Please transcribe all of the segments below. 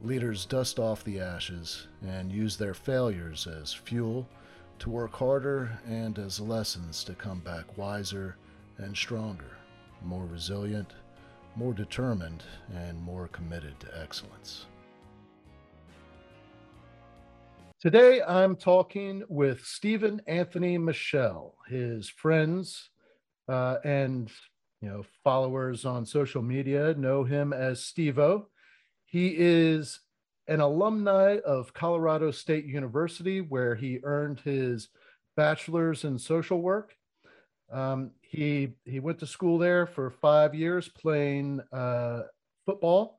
Leaders dust off the ashes and use their failures as fuel to work harder and as lessons to come back wiser and stronger, more resilient, more determined, and more committed to excellence. Today, I'm talking with Stephen Anthony Michelle. His friends uh, and you know followers on social media know him as Stevo. He is an alumni of Colorado State University, where he earned his bachelor's in social work. Um, he he went to school there for five years, playing uh, football,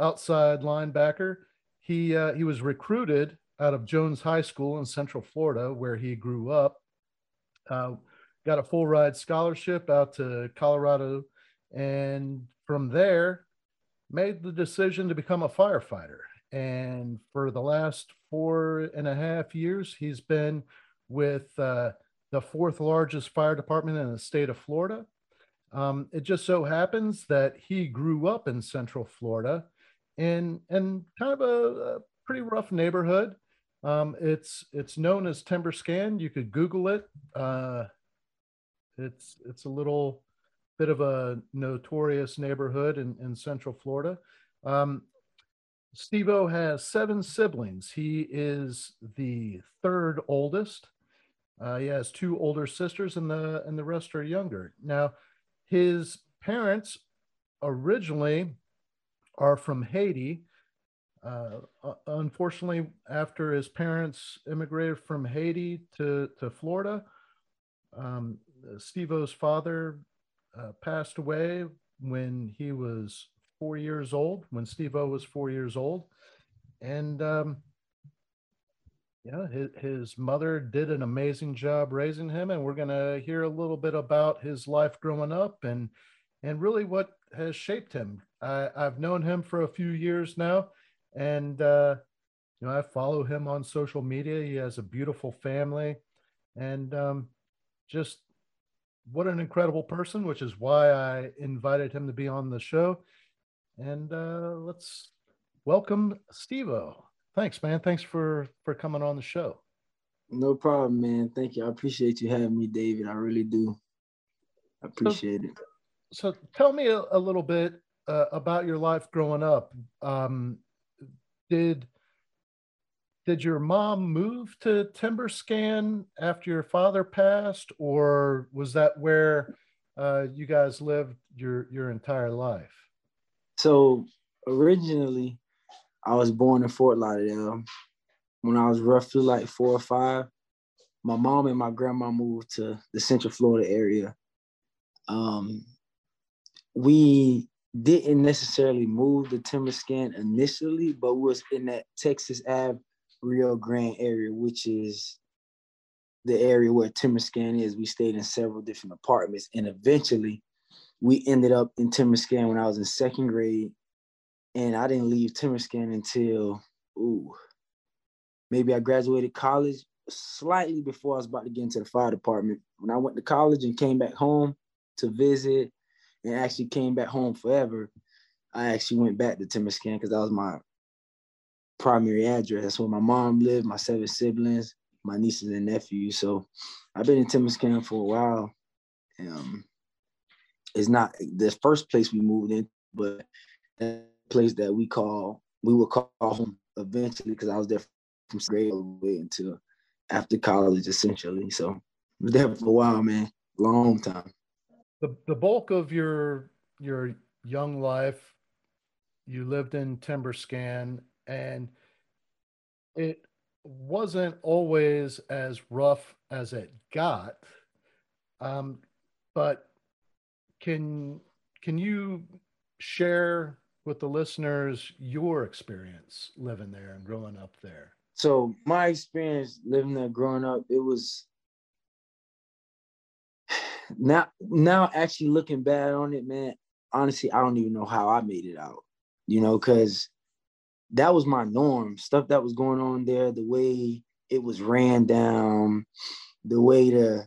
outside linebacker. He uh, he was recruited out of Jones High School in Central Florida, where he grew up. Uh, got a full ride scholarship out to Colorado, and from there, made the decision to become a firefighter. And for the last four and a half years, he's been with uh, the fourth largest fire department in the state of Florida. Um, it just so happens that he grew up in Central Florida in, in kind of a, a pretty rough neighborhood. Um, it's it's known as Tymber Skan. You could Google it. Uh, it's it's a little bit of a notorious neighborhood in, in Central Florida. Um, Stevo has seven siblings. He is the third oldest. Uh, he has two older sisters, and the and the rest are younger. Now, his parents originally are from Haiti, uh, unfortunately, after his parents immigrated from Haiti to, to Florida, um, Stevo's father uh, passed away when he was four years old, when Stevo was four years old. And um, yeah, his, his mother did an amazing job raising him. And we're going to hear a little bit about his life growing up and, and really what has shaped him. I, I've known him for a few years now and uh, you know I follow him on social media. He has a beautiful family, and um, just what an incredible person, which is why I invited him to be on the show. And uh, let's welcome Stevo. Thanks, man. Thanks for for coming on the show. No problem, man. Thank you. I appreciate you having me, David. I really do. I appreciate so, it. So, tell me a, a little bit uh, about your life growing up. Um, did did your mom move to Tymber Skan after your father passed, or was that where uh, you guys lived your your entire life? So originally, I was born in Fort Lauderdale. When I was roughly like four or five, my mom and my grandma moved to the Central Florida area. Um, we didn't necessarily move to Tymber Skan initially, but was in that Texas Ave Rio Grande area, which is the area where Tymber Skan is. We stayed in several different apartments, and eventually, we ended up in Tymber Skan when I was in second grade, and I didn't leave Tymber Skan until ooh, maybe I graduated college slightly before I was about to get into the fire department. When I went to college and came back home to visit and actually came back home forever, I actually went back to Tymber Skan because that was my primary address. That's where my mom lived, my seven siblings, my nieces and nephews. So I've been in Tymber Skan for a while. Um, it's not the first place we moved in, but a place that we call we would call home eventually because I was there from grade all the way until after college, essentially. So I was there for a while, man, long time the the bulk of your your young life you lived in Tymber Skan and it wasn't always as rough as it got um, but can can you share with the listeners your experience living there and growing up there so my experience living there growing up, it was now now actually looking bad on it, man. Honestly, I don't even know how I made it out. You know, because that was my norm. Stuff that was going on there, the way it was ran down, the way the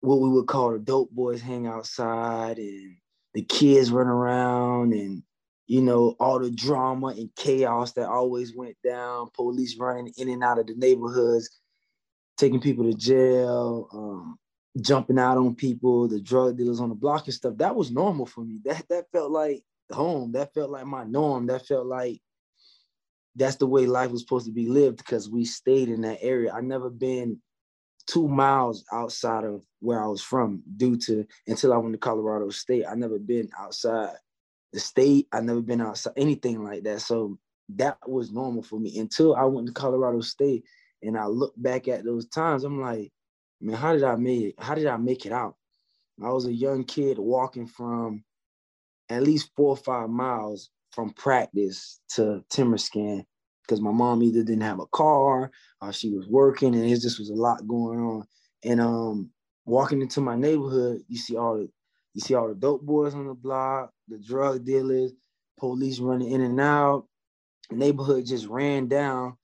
what we would call the dope boys hang outside and the kids run around and you know all the drama and chaos that always went down police running in and out of the neighborhoods taking people to jail um, jumping out on people the drug dealers on the block and stuff. That was normal for me. That that felt like home. That felt like my norm. That felt like that's the way life was supposed to be lived because we stayed in that area i never been two miles outside of where I was from due to until I went to Colorado State. I never been outside the state. I never been outside anything like that. So that was normal for me until I went to Colorado State and I look back at those times. I'm like, man, how did I make it? How did I make it out? I was a young kid walking from at least four or five miles from practice to Tymber Skan because my mom either didn't have a car or she was working and it just was a lot going on. And um, walking into my neighborhood, you see all the you see all the dope boys on the block, the drug dealers, police running in and out. The neighborhood just ran down.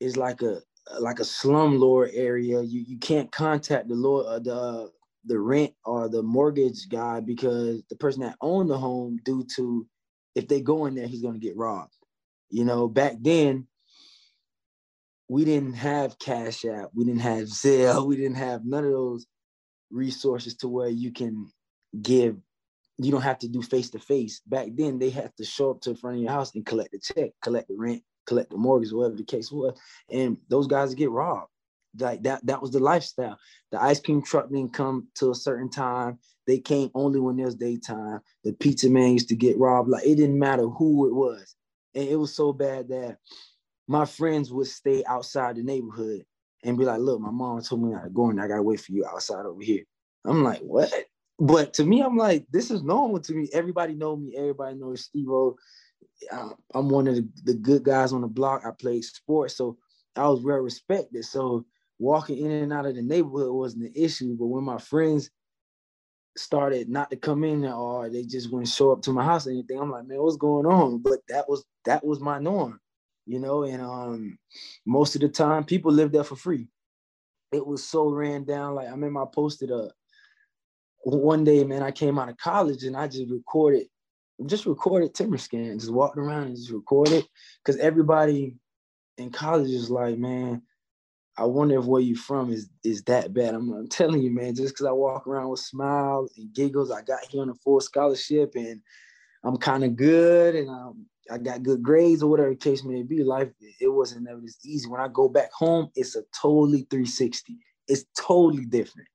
It's like a like a slumlord area. You you can't contact the lord uh, the uh, the rent or the mortgage guy because the person that owned the home due to if they go in there he's to get robbed you know, back then we didn't have Cash App, we didn't have Zelle, we didn't have none of those resources to where you can give. You don't have to do face to face. Back then, they had to show up to the front of your house and collect the check, collect the rent, collect the mortgage, whatever the case was, and those guys get robbed. Like that, that was the lifestyle. The ice cream truck didn't come to a certain time. They came only when there's daytime. The pizza man used to get robbed. Like it didn't matter who it was. And it was so bad that my friends would stay outside the neighborhood and be like, look, my mom told me not to go and I gotta wait for you outside over here. I'm like, what? But to me, I'm like, this is normal to me. Everybody know me. Everybody knows Steve O. I'm one of the, the good guys on the block. I played sports, so I was well respected. So walking in and out of the neighborhood wasn't an issue. But when my friends started not to come in or they just wouldn't show up to my house or anything. I'm like, man, what's going on? But that was that was my norm, you know. And um, most of the time, people lived there for free. It was so ran down. Like I remember I posted a one day, man. I came out of college and I just recorded, just recorded Tymber Skan, just walked around and just recorded because everybody in college is like, man, I wonder if where you from is is that bad. I'm, I'm telling you, man, just because I walk around with smiles and giggles, I got here on a full scholarship and I'm kind of good and um, I got good grades or whatever the case may be. Life, it wasn't never this easy. When I go back home, it's a totally 360. It's totally different.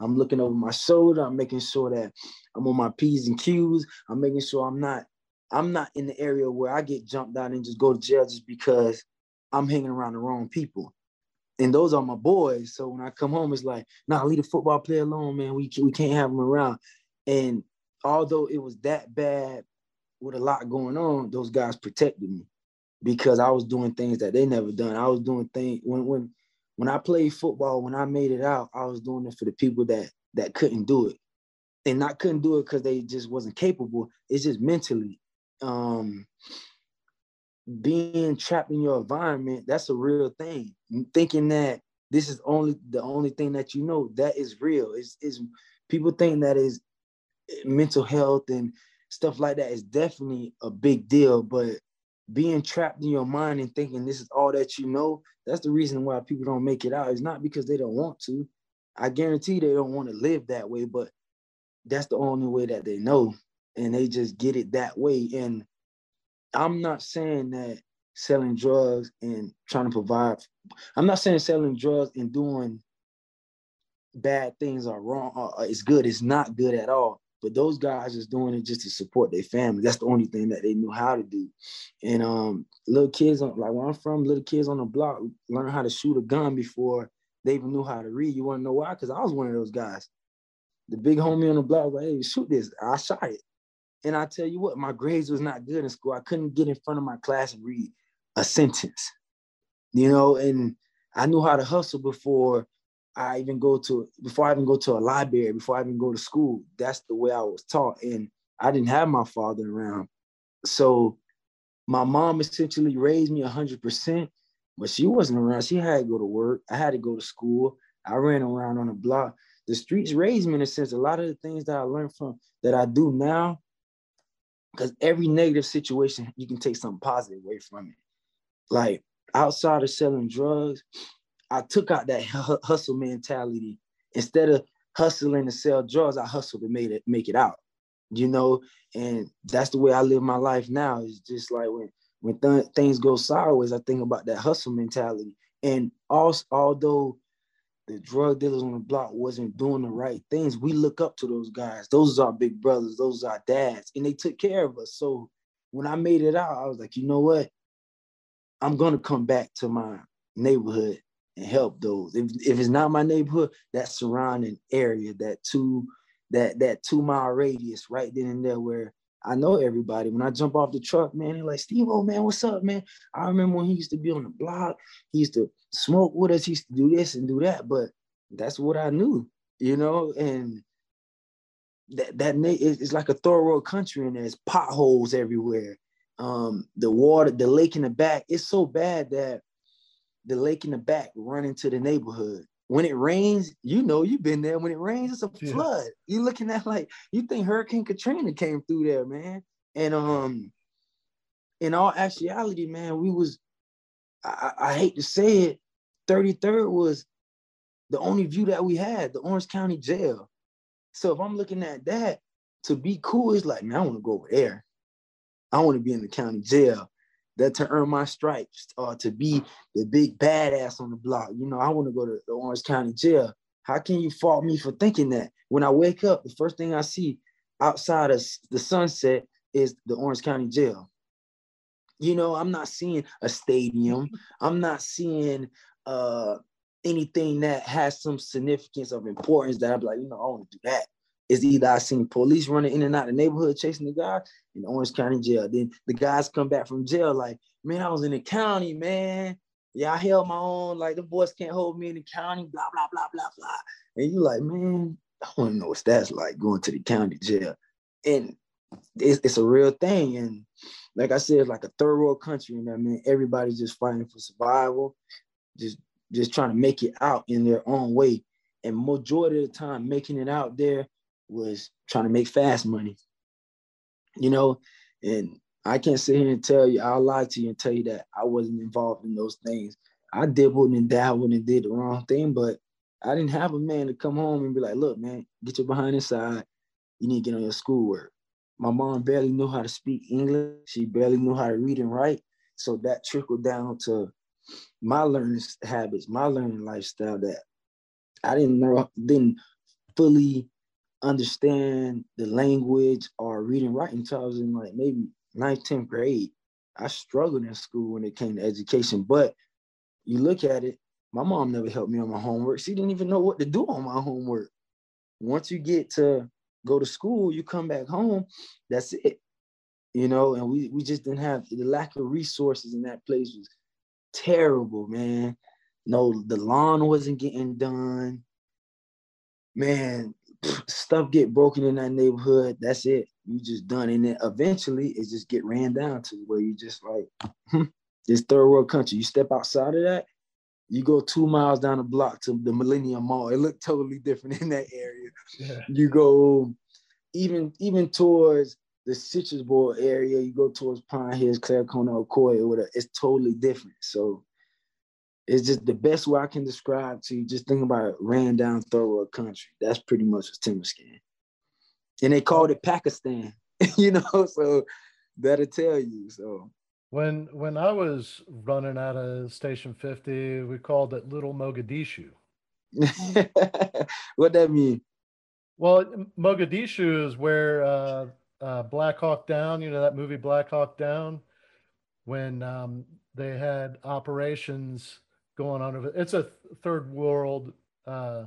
I'm looking over my shoulder. I'm making sure that I'm on my P's and Q's. I'm making sure I'm not, I'm not in the area where I get jumped out and just go to jail just because I'm hanging around the wrong people and those are my boys. So when I come home, it's like, nah, leave the football player alone, man. We we can't have him around. And although it was that bad with a lot going on, those guys protected me because I was doing things that they never done. I was doing things when when when I played football, when I made it out, I was doing it for the people that that couldn't do it. And not couldn't do it because they just wasn't capable. It's just mentally. Um, being trapped in your environment, that's a real thing. Thinking that this is only the only thing that you know, that is real. Is is people think that is eh, mental health and stuff like that is definitely a big deal, but being trapped in your mind and thinking this is all that you know, that's the reason why people don't make it out. It's not because they don't want to. I guarantee they don't want to live that way, but that's the only way that they know. And they just get it that way. And I'm not saying that selling drugs and trying to provide. I'm not saying selling drugs and doing bad things are wrong. Uh, uh, it's good. It's not good at all. But those guys is doing it just to support their family. That's the only thing that they knew how to do. And um, little kids, on, like where I'm from, little kids on the block learn how to shoot a gun before they even knew how to read. You want to know why? Because I was one of those guys. The big homie on the block was like, "Hey, shoot this!" I shot it. And I tell you what, my grades was not good in school. I couldn't get in front of my class and read a sentence. you know, and I knew how to hustle before I even go to before I even go to a library, before I even go to school. That's the way I was taught. And I didn't have my father around. So my mom essentially raised me hundred percent, but she wasn't around. She had to go to work. I had to go to school. I ran around on the block. The streets raised me in a sense. A lot of the things that I learned from that I do now, because every negative situation, you can take something positive away from it. Like outside of selling drugs, I took out that hustle mentality. Instead of hustling to sell drugs, I hustle to make it make it out. You know, and that's the way I live my life now. It's just like when when th- things go sideways, I think about that hustle mentality. And also, although the drug dealers on the block wasn't doing the right things, we look up to those guys. Those are our big brothers. Those are our dads, and they took care of us. So when I made it out, I was like, you know what? I'm gonna come back to my neighborhood and help those. If, if it's not my neighborhood, that surrounding area, that two that that two mile radius right then and there where I know everybody. When I jump off the truck, man, they're like, Steve, oh man, what's up, man? I remember when he used to be on the block, he used to smoke with us, he used to do this and do that, but that's what I knew, you know, and that that it's like a third world country and there's potholes everywhere. Um, the water, the lake in the back, it's so bad that the lake in the back run into the neighborhood. When it rains, you know you've been there. When it rains, it's a yeah. flood. You're looking at like you think Hurricane Katrina came through there, man. And um, in all actuality, man, we was I, I hate to say it, 33rd was the only view that we had, the Orange County Jail. So if I'm looking at that, to be cool, it's like, man, I want to go over there. I want to be in the county jail that to earn my stripes or to be the big badass on the block. You know, I want to go to the Orange County jail. How can you fault me for thinking that? When I wake up, the first thing I see outside of the sunset is the Orange County jail. You know, I'm not seeing a stadium. I'm not seeing uh, anything that has some significance of importance that I'm like, you know, I want to do that is either I seen police running in and out of the neighborhood chasing the guy in Orange County jail. Then the guys come back from jail like, man, I was in the county, man. Yeah, I held my own. Like the boys can't hold me in the county, blah, blah, blah, blah, blah. And you like, man, I to know what that's like going to the county jail. And it's, it's a real thing. And like I said, it's like a third world country. And I mean, everybody's just fighting for survival, just just trying to make it out in their own way. And majority of the time, making it out there was trying to make fast money. You know, and I can't sit here and tell you, I'll lie to you and tell you that I wasn't involved in those things. I dibbled and dabbled and did the wrong thing, but I didn't have a man to come home and be like, look, man, get your behind inside. You need to get on your schoolwork. My mom barely knew how to speak English. She barely knew how to read and write. So that trickled down to my learning habits, my learning lifestyle that I didn't know, didn't fully understand the language or reading writing until I was in like maybe ninth, 10th grade. I struggled in school when it came to education, but you look at it, my mom never helped me on my homework. She didn't even know what to do on my homework. Once you get to go to school, you come back home, that's it. You know, and we, we just didn't have the lack of resources in that place was terrible, man. No, the lawn wasn't getting done. Man, stuff get broken in that neighborhood, that's it. You just done. And then eventually it just get ran down to where you just like hmm, this third world country. You step outside of that, you go two miles down the block to the Millennium Mall. It looked totally different in that area. Yeah. You go even even towards the Citrus Bowl area, you go towards Pine Hills, Claricona, Ocoee, or whatever. It's totally different. So it's just the best way I can describe to you. Just think about it, ran down third world country. That's pretty much a Tymber Skan. And they called it Pakistan, you know, so that'll tell you. So when when I was running out of Station 50, we called it Little Mogadishu. what that mean? Well, Mogadishu is where uh, uh, Black Hawk Down, you know that movie Black Hawk Down, when um, they had operations going on over. It's a third world uh,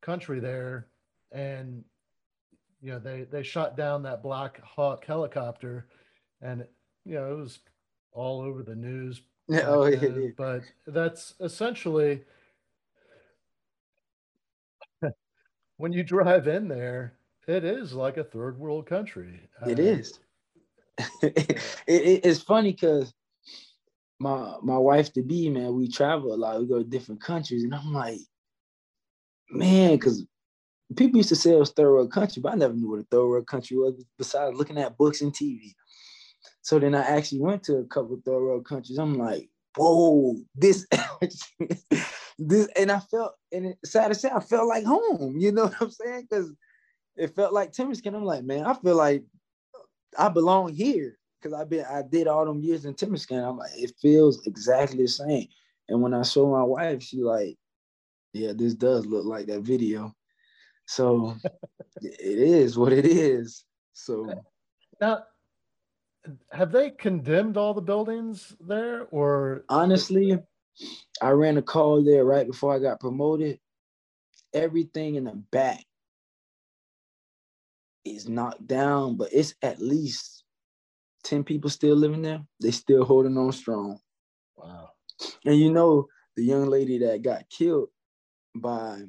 country there, and you know they they shot down that Black Hawk helicopter, and you know it was all over the news. oh, yeah. But that's essentially when you drive in there, it is like a third world country. It uh, is. it, it, it's funny because my my wife to be man, we travel a lot. We go to different countries, and I'm like, man, because people used to say it was third world country, but I never knew what a third world country was besides looking at books and TV. So then I actually went to a couple third world countries. I'm like, whoa, this, this, and I felt, and it, sad to say, I felt like home. You know what I'm saying? Because it felt like Tymber Skan. I'm like, man, I feel like I belong here because I've been, I did all them years in Tymber Skan. I'm like, it feels exactly the same. And when I show my wife, she like, yeah, this does look like that video. So it is what it is. So now have they condemned all the buildings there or honestly i ran a call there right before i got promoted everything in the back is knocked down but it's at least 10 people still living there they still holding on strong wow and you know the young lady that got killed by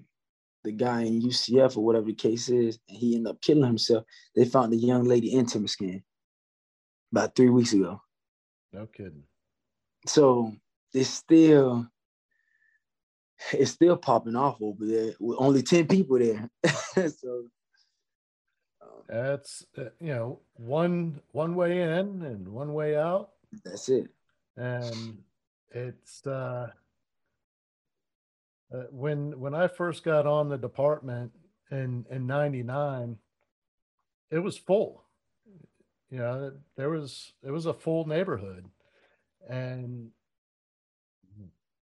the guy in UCF or whatever the case is, and he ended up killing himself. They found the young lady in Tymber Skan about three weeks ago. No kidding. So it's still it's still popping off over there with only 10 people there. so that's uh, you know one one way in and one way out. That's it. And it's uh, uh when when I first got on the department in in 99 it was full you know there was it was a full neighborhood and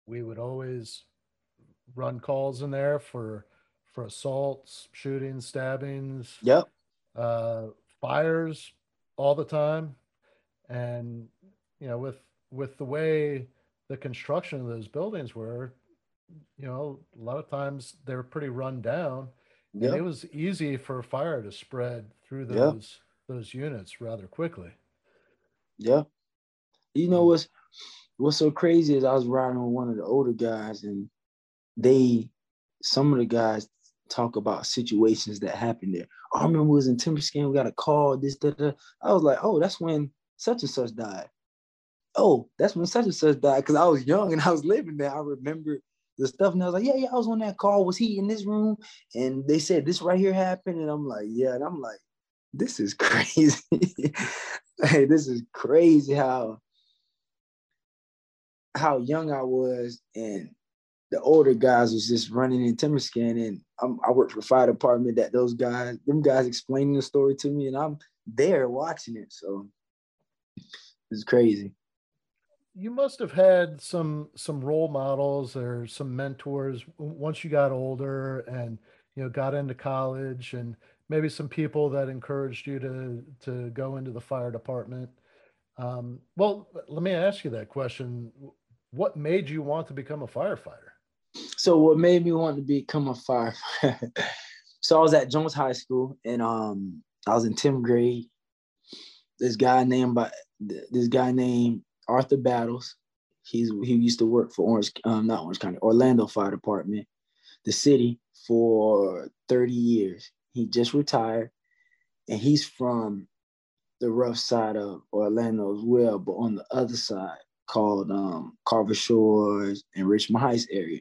we would always run calls in there for for assaults shootings stabbings yep uh fires all the time and you know with with the way the construction of those buildings were you know a lot of times they're pretty run down yep. and it was easy for fire to spread through those yep those units rather quickly. Yeah. You know what's what's so crazy is I was riding with one of the older guys and they some of the guys talk about situations that happened there. Oh, I remember we was in Tymber Skan, we got a call, this, that. I was like, oh, that's when such and such died. Oh, that's when such and such died. Because I was young and I was living there. I remember the stuff. And I was like, yeah, yeah, I was on that call. Was he in this room? And they said this right here happened. And I'm like, yeah. And I'm like, this is crazy. hey, this is crazy how how young I was and the older guys was just running in Tymber Skan and I'm, i work for fire department that those guys, them guys explaining the story to me and I'm there watching it. So it's crazy. You must have had some some role models or some mentors once you got older and you know got into college and maybe some people that encouraged you to to go into the fire department. Um, well, let me ask you that question: What made you want to become a firefighter? So, what made me want to become a firefighter? so, I was at Jones High School, and um, I was in 10th grade. This guy named by this guy named Arthur Battles. He's he used to work for Orange, um, not Orange County, Orlando Fire Department, the city for 30 years. He just retired, and he's from the rough side of Orlando as well, but on the other side called um, Carver Shores and Richmond Heights area.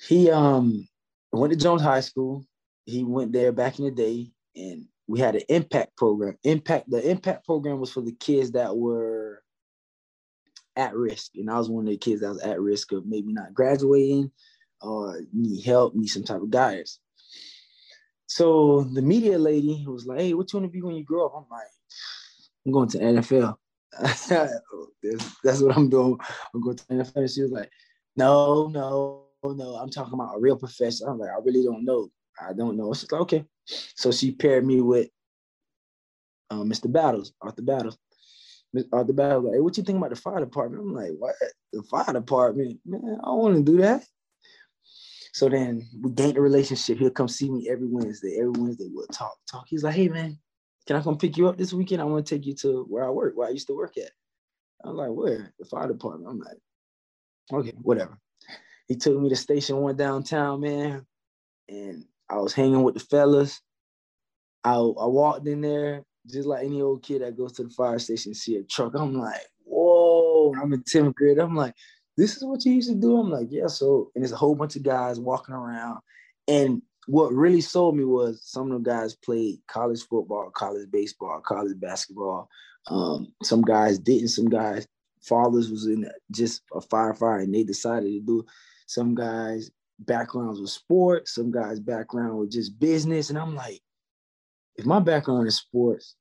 He um went to Jones High School. He went there back in the day, and we had an impact program. Impact the impact program was for the kids that were at risk, and I was one of the kids that was at risk of maybe not graduating or need help, need some type of guidance. So the media lady was like, "Hey, what you want to be when you grow up?" I'm like, "I'm going to NFL. that's, what I'm doing. I'm going to NFL." She was like, "No, no, no. I'm talking about a real profession." I'm like, "I really don't know. I don't know." She's like, "Okay." So she paired me with um, Mr. Battles, Arthur Battles. Arthur Battles, like, hey, what you think about the fire department? I'm like, what? The fire department? Man, I don't want to do that. So then we gained a relationship. He'll come see me every Wednesday. Every Wednesday we'll talk, talk. He's like, hey man, can I come pick you up this weekend? I want to take you to where I work, where I used to work at. I'm like, where? The fire department. I'm like, okay, whatever. He took me to station one downtown, man, and I was hanging with the fellas. I, I walked in there just like any old kid that goes to the fire station see a truck. I'm like, whoa! I'm in 10th grade. I'm like, this is what you used to do. I'm like, yeah. So, and there's a whole bunch of guys walking around. And what really sold me was some of the guys played college football, college baseball, college basketball. Um, some guys didn't. Some guys fathers was in just a firefighter and they decided to do. Some guys backgrounds with sports. Some guys background with just business. And I'm like, if my background is sports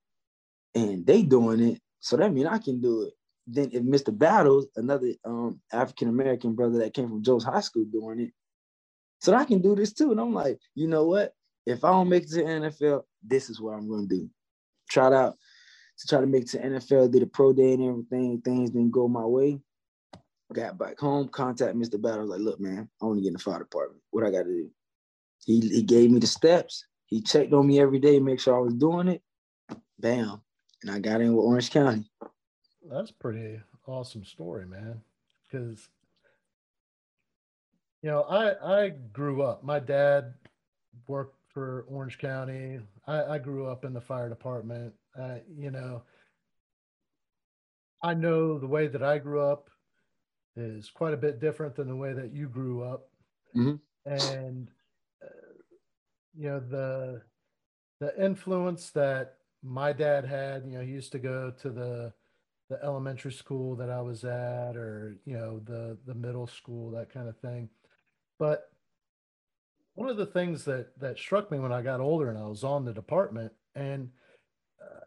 and they doing it, so that means I can do it. Then if Mr. Battles, another um, African American brother that came from Jones High School doing it, so I can do this too. And I'm like, you know what? If I don't make it to the NFL, this is what I'm gonna do. Tried out to try to make it to NFL, did a pro day and everything. Things didn't go my way. Got back home, contact Mr. Battle. was like, look, man, I want to get in the fire department. What I got to do? He, he gave me the steps. He checked on me every day, make sure I was doing it. Bam. And I got in with Orange County. That's pretty awesome story, man. Because you know, I I grew up. My dad worked for Orange County. I, I grew up in the fire department. Uh, you know, I know the way that I grew up is quite a bit different than the way that you grew up, mm-hmm. and you know the the influence that my dad had you know he used to go to the the elementary school that i was at or you know the the middle school that kind of thing but one of the things that that struck me when i got older and i was on the department and uh,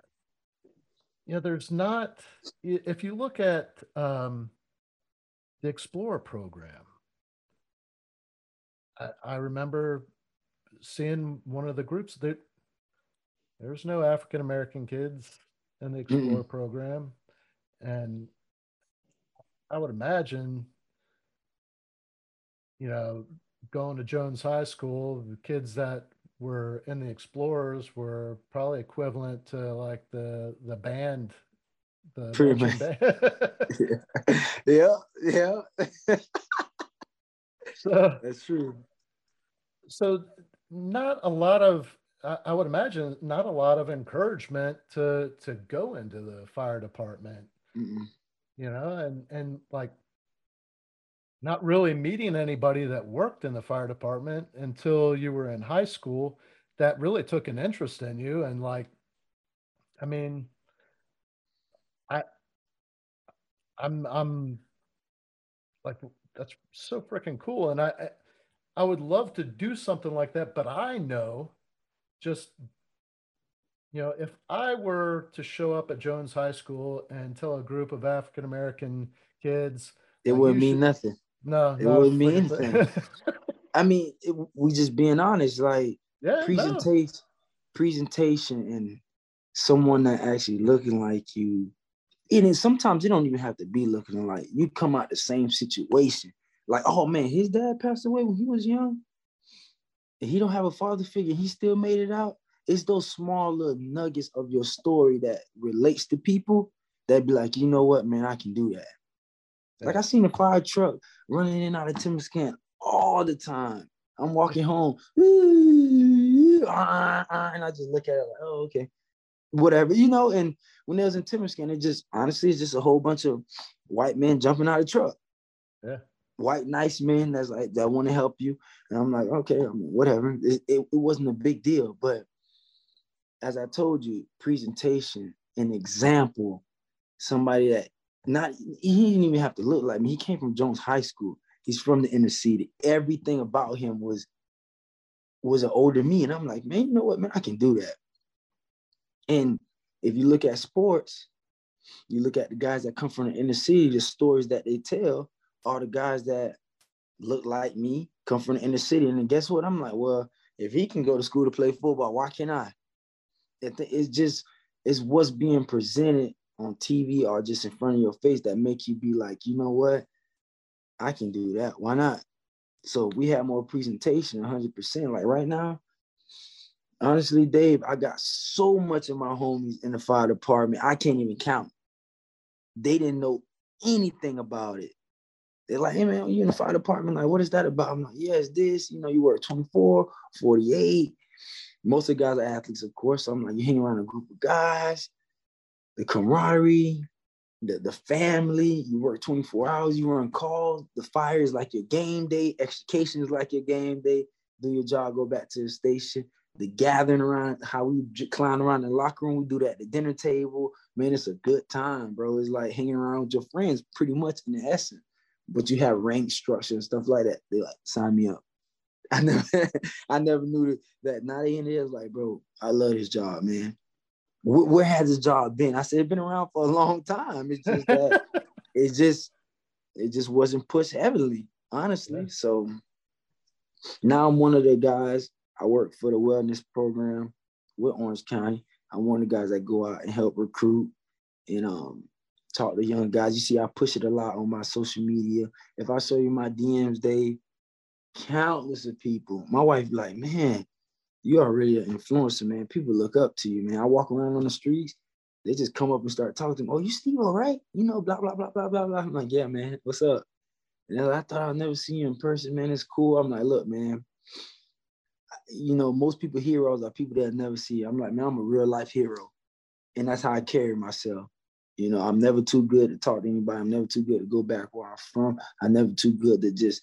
you know there's not if you look at um, the explorer program. I, I remember seeing one of the groups that there's no African American kids in the Explorer mm program, and I would imagine, you know, going to Jones High School, the kids that were in the Explorers were probably equivalent to like the the band, the Pretty much. Yeah, yeah. yeah. so that's true. So not a lot of I would imagine not a lot of encouragement to to go into the fire department. Mm-mm. You know, and and like not really meeting anybody that worked in the fire department until you were in high school that really took an interest in you and like I mean I I'm I'm like that's so freaking cool and I, I I would love to do something like that, but I know just you know, if I were to show up at Jones High School and tell a group of African American kids, it wouldn't mean should, nothing. No, it wouldn't mean anything. I mean, it, we just being honest, like yeah, presentation, no. presentation, and someone that actually looking like you. And sometimes you don't even have to be looking like you come out the same situation like, oh man, his dad passed away when he was young. And he don't have a father figure. He still made it out. It's those small little nuggets of your story that relates to people that be like, you know what, man, I can do that. Like I seen a fire truck running in and out of Tymber Skan all the time. I'm walking home, and I just look at it like, oh, okay, whatever, you know. And when I was in Tymber Skan, it just honestly, it's just a whole bunch of white men jumping out of the truck. Yeah. White nice men that's like that want to help you. And i'm like okay I mean, whatever. It, it, it, wasn't a big deal but as i told you presentation an example somebody that not he didn't even have to look like me. He came from jones high school. He's from the inner city. Everything about him was was an older me. And i'm like man you know what man? I can do that and if you look at sports you look at the guys that come from the inner city the stories that they tell are the guys that look like me come from the inner city. And guess what? I'm like, well, if he can go to school to play football, why can't I? It's just it's what's being presented on TV or just in front of your face that make you be like, you know what? I can do that. Why not? So we have more presentation 100%. Like right now, honestly, Dave, I got so much of my homies in the fire department. I can't even count. they didn't know anything about it. They're like, hey man, you in the fire department? Like, what is that about? I'm like, yeah, it's this. You know, you work 24, 48. Most of the guys are athletes, of course. So I'm like, you hang around a group of guys, the camaraderie, the, the family, you work 24 hours, you run calls, the fire is like your game day, education is like your game day, do your job, go back to the station. The gathering around, how we climb around the locker room, we do that at the dinner table. Man, it's a good time, bro. It's like hanging around with your friends, pretty much in the essence. But you have rank structure and stuff like that. They like sign me up. I never, I never knew that. That not in there is like, bro, I love this job, man where, where has this job been? I said, it's been around for a long time. It's just that it just it just wasn't pushed heavily, honestly. Yeah. So now I'm one of the guys. I work for the wellness program with Orange County. I'm one of the guys that go out and help recruit and um, talk to young guys. You see, I push it a lot on my social media. If I show you my DMs, they countless of people. My wife like, man, you are really an influencer, man. People look up to you, man. I walk around on the streets, they just come up and start talking to me. Oh, you Steve, all right? You know, blah, blah, blah, blah, blah, blah. I'm like, yeah, man, what's up? And I thought I'd never see you in person, man. It's cool. I'm like, look, man, you know, most people heroes are people that never see. I'm like, man, I'm a real life hero. And that's how I carry myself. You know, I'm never too good to talk to anybody. I'm never too good to go back where I'm from. I'm never too good to just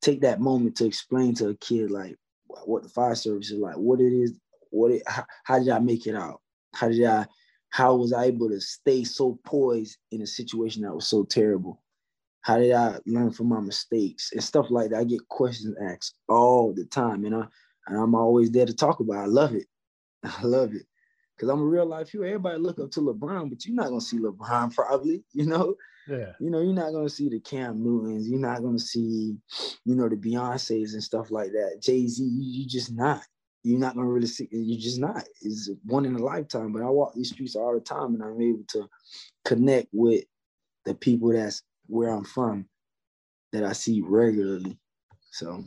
take that moment to explain to a kid, like, what the fire service is like, what it is, what it, how, how did I make it out? How did I, how was I able to stay so poised in a situation that was so terrible? How did I learn from my mistakes and stuff like that? I get questions asked all the time, and I and I'm always there to talk about. It. I love it. I love it because I'm a real life hero. Everybody look up to LeBron, but you're not gonna see LeBron probably, you know. Yeah. You know, you're not gonna see the Cam Newtons, you're not gonna see, you know, the Beyonces and stuff like that. Jay Z, you, you just not. You're not gonna really see. You're just not. It's one in a lifetime. But I walk these streets all the time, and I'm able to connect with the people that's where I'm from, that I see regularly. So,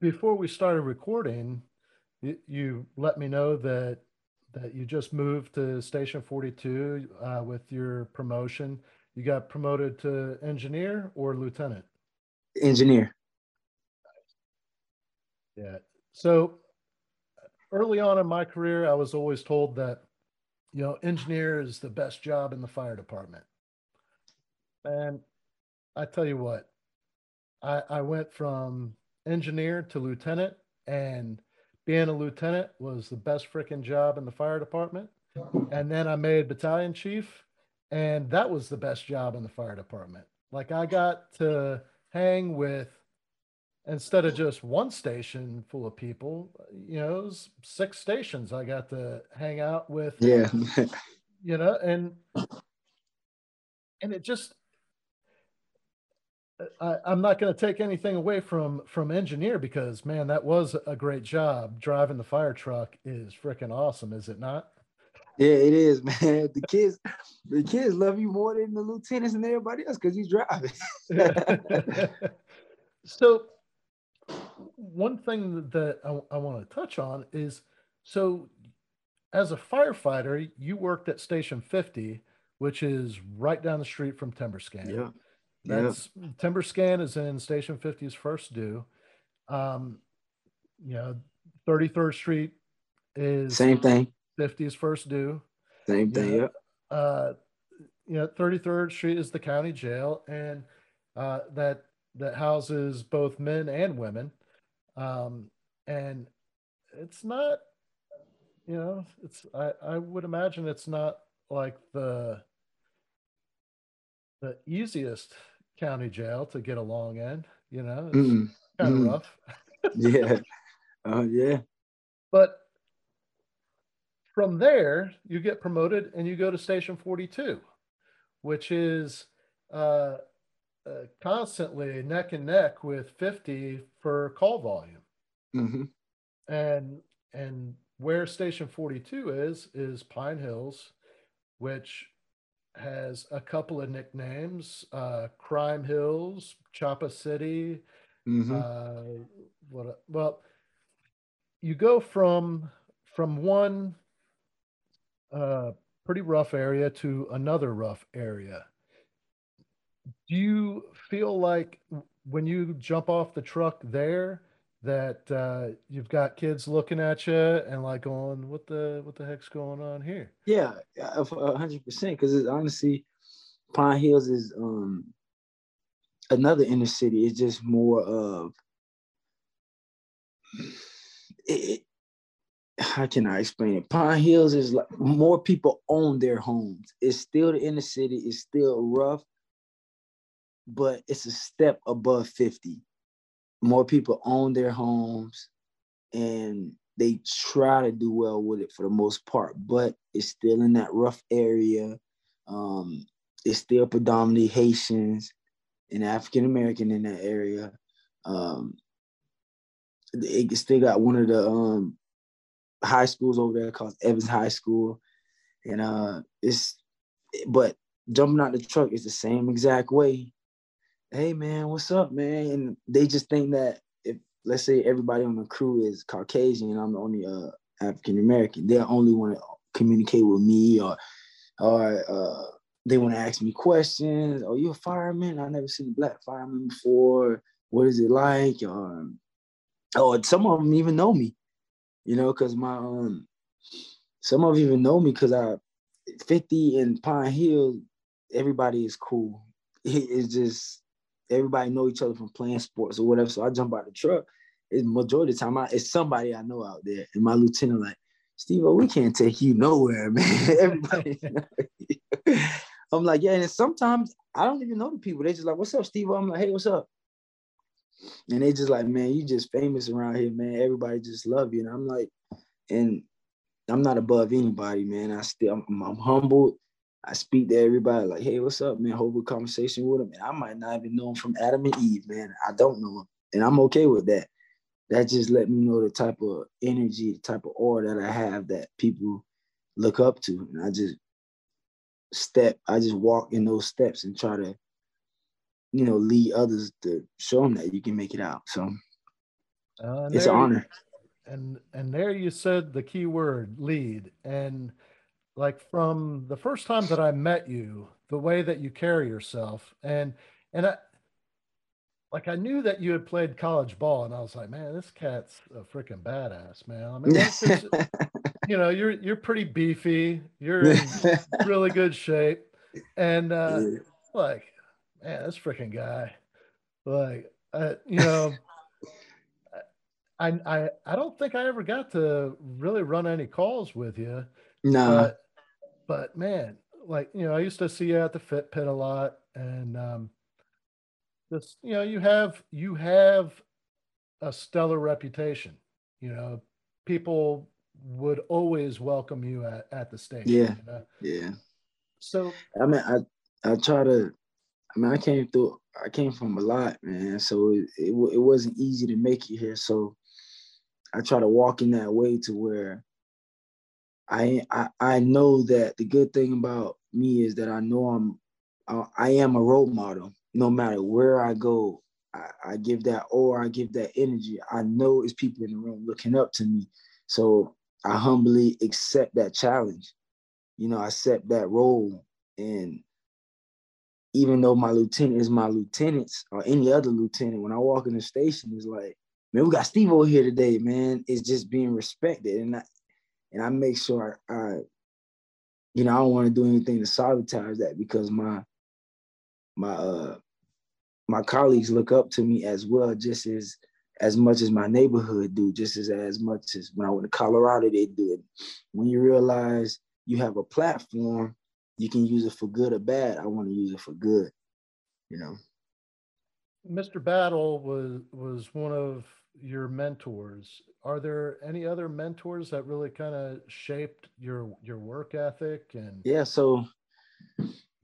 before we started recording, you, you let me know that that you just moved to Station 42 uh, with your promotion. You got promoted to engineer or lieutenant? Engineer. Yeah. So early on in my career, I was always told that, you know, engineer is the best job in the fire department. And I tell you what, I, I went from engineer to lieutenant, and being a lieutenant was the best freaking job in the fire department. And then I made battalion chief, and that was the best job in the fire department. Like I got to hang with instead of just one station full of people, you know, it was six stations I got to hang out with. Yeah. you know, and and it just I, am not going to take anything away from from engineer because man, that was a great job. Driving the fire truck is freaking awesome, is it not? Yeah, it is, man. The kids, the kids love you more than the lieutenants and everybody else because he's driving. so, one thing that I, I want to touch on is so, as a firefighter, you worked at Station 50, which is right down the street from Tymber Skan. Yeah. That's yeah. Tymber Skan is in Station 50's first due. Um, you know, 33rd Street is same thing. 50's first due. Same thing, yeah. Uh, you know, 33rd Street is the county jail, and uh, that that houses both men and women. Um, and it's not, you know, it's I, I would imagine it's not like the the easiest county jail to get along in, you know, it's mm kind of mm rough. yeah. Oh yeah. But from there, you get promoted and you go to Station 42, which is uh, uh, constantly neck and neck with 50 for call volume. Mm-hmm. And and where Station 42 is is Pine Hills, which has a couple of nicknames: uh, Crime Hills, Choppa City. Mm-hmm. Uh, what? Well, you go from from one uh, pretty rough area to another rough area. Do you feel like when you jump off the truck there that uh, you've got kids looking at you and like going, "What the what the heck's going on here?" Yeah, hundred percent. Because it's honestly, Pine Hills is um another inner city. It's just more of it, how can I explain it? Pine Hills is like more people own their homes. It's still the inner city. It's still rough, but it's a step above 50. More people own their homes and they try to do well with it for the most part, but it's still in that rough area. Um, it's still predominantly Haitians and African American in that area. Um, it still got one of the um, high schools over there called Evans High School, and uh, it's but jumping out the truck is the same exact way. Hey man, what's up, man? And they just think that if let's say everybody on the crew is Caucasian and I'm the only uh, African American, they only want to communicate with me or or uh, they want to ask me questions. Oh, you a fireman? I never seen a black fireman before. What is it like? Or oh, some of them even know me, you know, because my um, some of them even know me because I, 50 in Pine Hill, everybody is cool. It's just everybody know each other from playing sports or whatever. So I jump out the truck. It's majority of the time I, it's somebody I know out there, and my lieutenant like, Steve, oh, we can't take you nowhere, man. everybody. I'm like, yeah, and sometimes I don't even know the people. They just like, what's up, Steve? I'm like, hey, what's up? And they just like, man, you just famous around here, man. Everybody just love you. And I'm like, and I'm not above anybody, man. I still, I'm, I'm humbled. I speak to everybody like, hey, what's up, man? Hold a conversation with them. And I might not even know them from Adam and Eve, man. I don't know them. And I'm okay with that. That just let me know the type of energy, the type of aura that I have that people look up to. And I just step, I just walk in those steps and try to, you know, lead others to show them that you can make it out. So uh, it's an honor. And and there you said the key word, lead. And like from the first time that I met you, the way that you carry yourself, and and I like I knew that you had played college ball, and I was like, man, this cat's a freaking badass, man. I mean, you know, you're you're pretty beefy. You're in really good shape, and uh, like, man, this freaking guy, like, uh, you know. I, I I don't think I ever got to really run any calls with you. No. But, but man, like you know, I used to see you at the Fit Pit a lot, and um, just you know, you have you have a stellar reputation. You know, people would always welcome you at, at the station. Yeah. You know? Yeah. So I mean, I I try to. I mean, I came through. I came from a lot, man. So it, it, it wasn't easy to make it here. So I try to walk in that way to where I I, I know that the good thing about me is that I know I'm I, I am a role model. No matter where I go, I, I give that or I give that energy. I know it's people in the room looking up to me. So I humbly accept that challenge. You know, I accept that role. And even though my lieutenant is my lieutenant or any other lieutenant, when I walk in the station, it's like, man, we got Steve over here today, man. It's just being respected. And I and I make sure I, you know, I don't want to do anything to sabotage that because my my uh my colleagues look up to me as well, just as as much as my neighborhood do, just as as much as when I went to Colorado they did. When you realize you have a platform, you can use it for good or bad. I want to use it for good, you know. Mr. Battle was was one of your mentors. Are there any other mentors that really kind of shaped your your work ethic and Yeah, so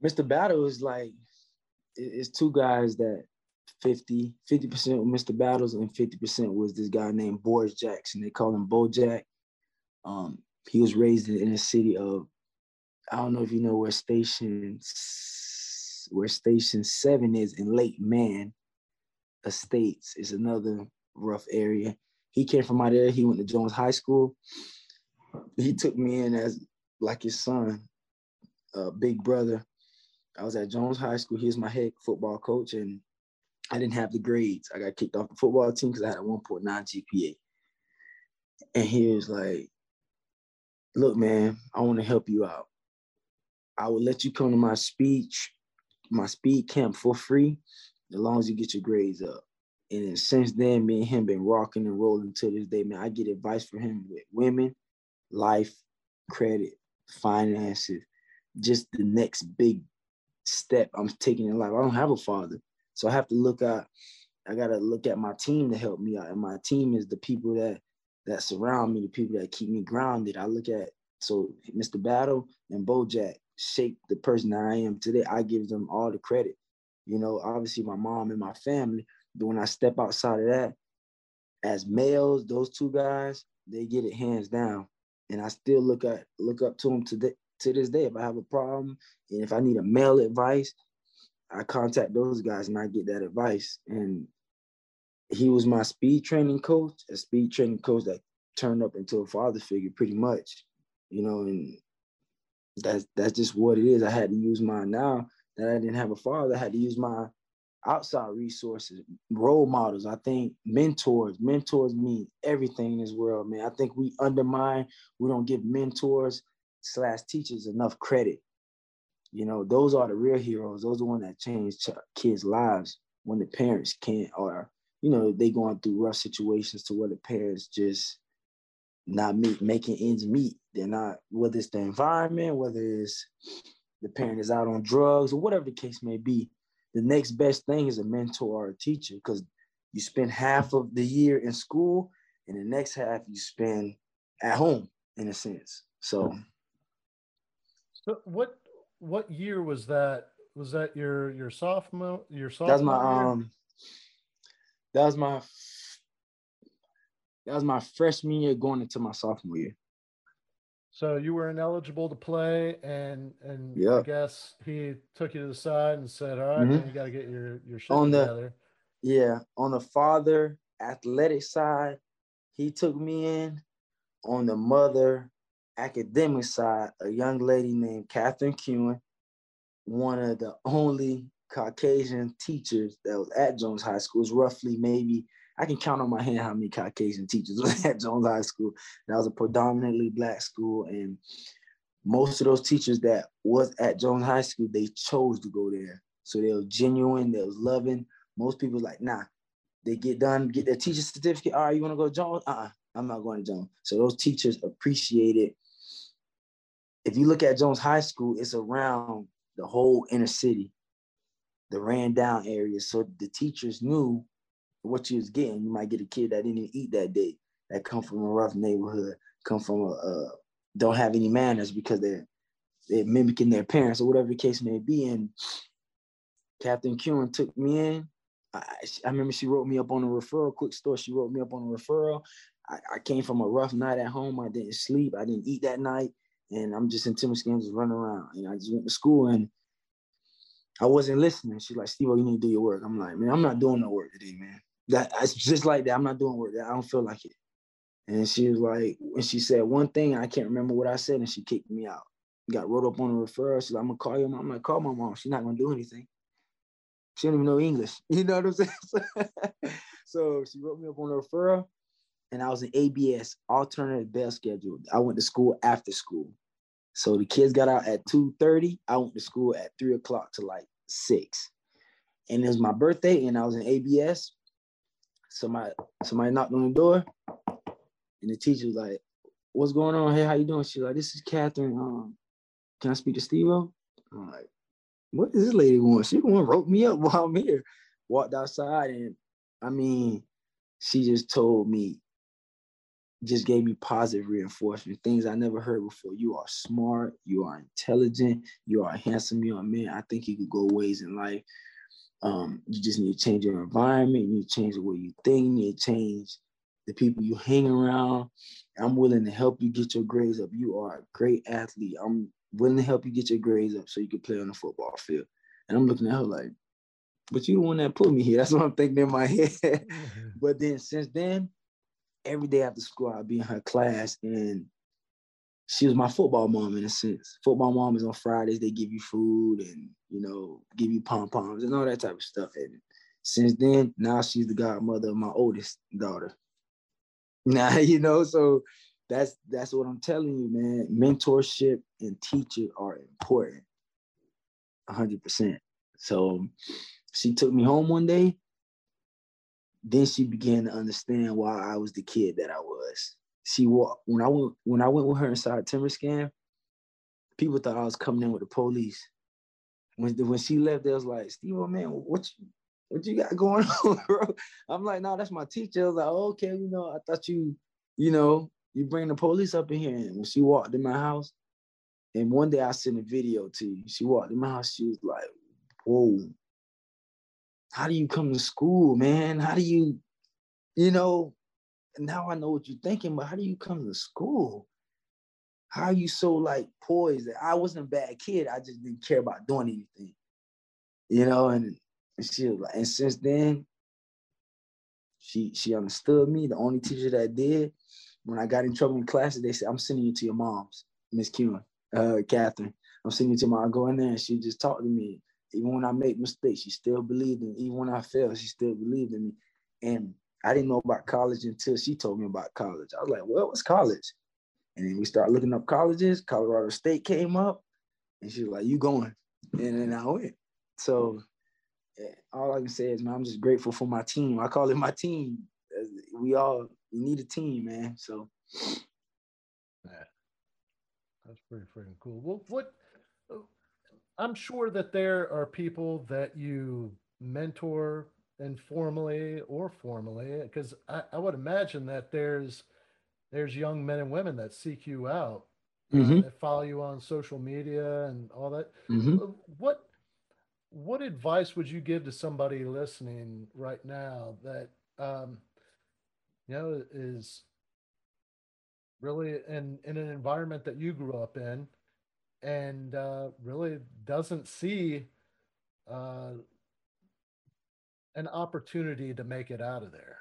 Mr. Battle is like it's two guys that 50, 50% with Mr. Battles and 50% was this guy named Boris Jackson. They call him Bojack. Um, he was raised in the city of, I don't know if you know where station where station seven is in Lake Mann Estates. Is another rough area. He came from out there. He went to Jones High School. He took me in as like his son, uh, big brother. I was at Jones High School. He was my head football coach, and I didn't have the grades. I got kicked off the football team because I had a 1.9 GPA. And he was like, look, man, I want to help you out. I will let you come to my speech, my speed camp for free, as long as you get your grades up. And since then, me and him been rocking and rolling to this day, man. I get advice from him with women, life, credit, finances, just the next big step I'm taking in life. I don't have a father. So I have to look at, I gotta look at my team to help me out. And my team is the people that that surround me, the people that keep me grounded. I look at so Mr. Battle and Bojack shaped the person that I am today. I give them all the credit. You know, obviously my mom and my family, when I step outside of that, as males, those two guys, they get it hands down. And I still look at look up to them today to this day. If I have a problem and if I need a male advice, I contact those guys and I get that advice. And he was my speed training coach, a speed training coach that turned up into a father figure pretty much, you know, and that's that's just what it is. I had to use mine now that I didn't have a father, I had to use my outside resources, role models. I think mentors, mentors mean everything in this world, man. I think we undermine, we don't give mentors slash teachers enough credit. You know, those are the real heroes. Those are the ones that change kids' lives when the parents can't, or you know, they going through rough situations to where the parents just not meet, making ends meet. They're not, whether it's the environment, whether it's the parent is out on drugs, or whatever the case may be. The next best thing is a mentor or a teacher because you spend half of the year in school, and the next half you spend at home, in a sense. So, so what what year was that? Was that your your sophomore your sophomore? That's my year? um. That was my. That was my freshman year going into my sophomore year. So you were ineligible to play, and and yep. I guess he took you to the side and said, "All right, mm-hmm. you got to get your your shit on together." The, yeah, on the father athletic side, he took me in. On the mother academic side, a young lady named Catherine Kewen, one of the only Caucasian teachers that was at Jones High School, was roughly maybe I can count on my hand how many Caucasian teachers was at Jones High School. That was a predominantly black school, and most of those teachers that was at Jones High School, they chose to go there. So they were genuine, they was loving. Most people like, nah, they get done, get their teacher certificate. All right, you want to go to Jones? Uh-uh, I'm not going to Jones. So those teachers appreciated if you look at Jones High School, it's around the whole inner city, the ran down area. So the teachers knew what you was getting. You might get a kid that didn't eat that day, that come from a rough neighborhood, come from a uh, don't have any manners because they're they're mimicking their parents or whatever the case may be. And Captain Kewen took me in. I, I remember she wrote me up on a referral. Quick story, she wrote me up on a referral. I, I came from a rough night at home. I didn't sleep. I didn't eat that night and I'm just in Timothy just running around. And I just went to school and I wasn't listening. She's like, Steve, you need to do your work. I'm like, man, I'm not doing no work today, man. That it's just like that. I'm not doing work. I don't feel like it. And she was like, when she said one thing, I can't remember what I said, and she kicked me out. Got wrote up on a referral. She's like, I'm gonna call your mom. I'm like, call my mom. She's not gonna do anything. She don't even know English. You know what I'm saying? so she wrote me up on a referral, and I was in ABS, alternative bell schedule. I went to school after school. So the kids got out at 2:30. I went to school at three o'clock to like six. And it was my birthday, and I was in ABS. Somebody somebody knocked on the door, and the teacher was like, What's going on? Hey, how you doing? She's like, This is Catherine. Um, can I speak to Steve I'm like, what does this lady want? She want to rope me up while I'm here. Walked outside and I mean, she just told me just gave me positive reinforcement, things I never heard before. You are smart, you are intelligent, you are a handsome young man. I think you could go ways in life. Um, you just need to change your environment, you need to change the way you think, you need to change the people you hang around. I'm willing to help you get your grades up. You are a great athlete. I'm willing to help you get your grades up so you can play on the football field. And I'm looking at her like, but you the one that put me here. That's what I'm thinking in my head. But then since then, every day after school, I'd be in her class and she was my football mom in a sense. Football mom is on Fridays, they give you food and you know, give you pom poms and all that type of stuff. And since then, now she's the godmother of my oldest daughter. Now, you know, so that's that's what I'm telling you, man. Mentorship and teacher are important. 100%. So she took me home one day. Then she began to understand why I was the kid that I was. She walked when I went when I went with her inside Tymber Skan, people thought I was coming in with the police. When when she left, they was like, Steve, oh man, what you what you got going on, bro? I'm like, no, nah, that's my teacher. I was like, oh, okay, you know, I thought you, you know, you bring the police up in here. And when she walked in my house, and one day I sent a video to you. She walked in my house, she was like, whoa, how do you come to school, man? How do you, you know, now I know what you're thinking, but how do you come to school? How are you so like poised? That I wasn't a bad kid. I just didn't care about doing anything. You know, and, and she was like, and since then, she she understood me. The only teacher that did, when I got in trouble in classes, they said, I'm sending you to your mom's, Miss Kuhn, uh, Catherine. I'm sending you to my I go in there and she just talked to me. Even when I make mistakes, she still believed in me. Even when I failed, she still believed in me. And I didn't know about college until she told me about college. I was like, well, what's college? And then we started looking up colleges. Colorado State came up, and she was like, "You going?" And then I went. So yeah, all I can say is, man, I'm just grateful for my team. I call it my team. We all need a team, man. So yeah, that's pretty freaking cool. Well, what I'm sure that there are people that you mentor informally or formally, because I, I would imagine that there's there's young men and women that seek you out, mm-hmm. uh, that follow you on social media and all that. Mm-hmm. Uh, what what advice would you give to somebody listening right now that um, you know is really in in an environment that you grew up in and uh, really doesn't see uh, an opportunity to make it out of there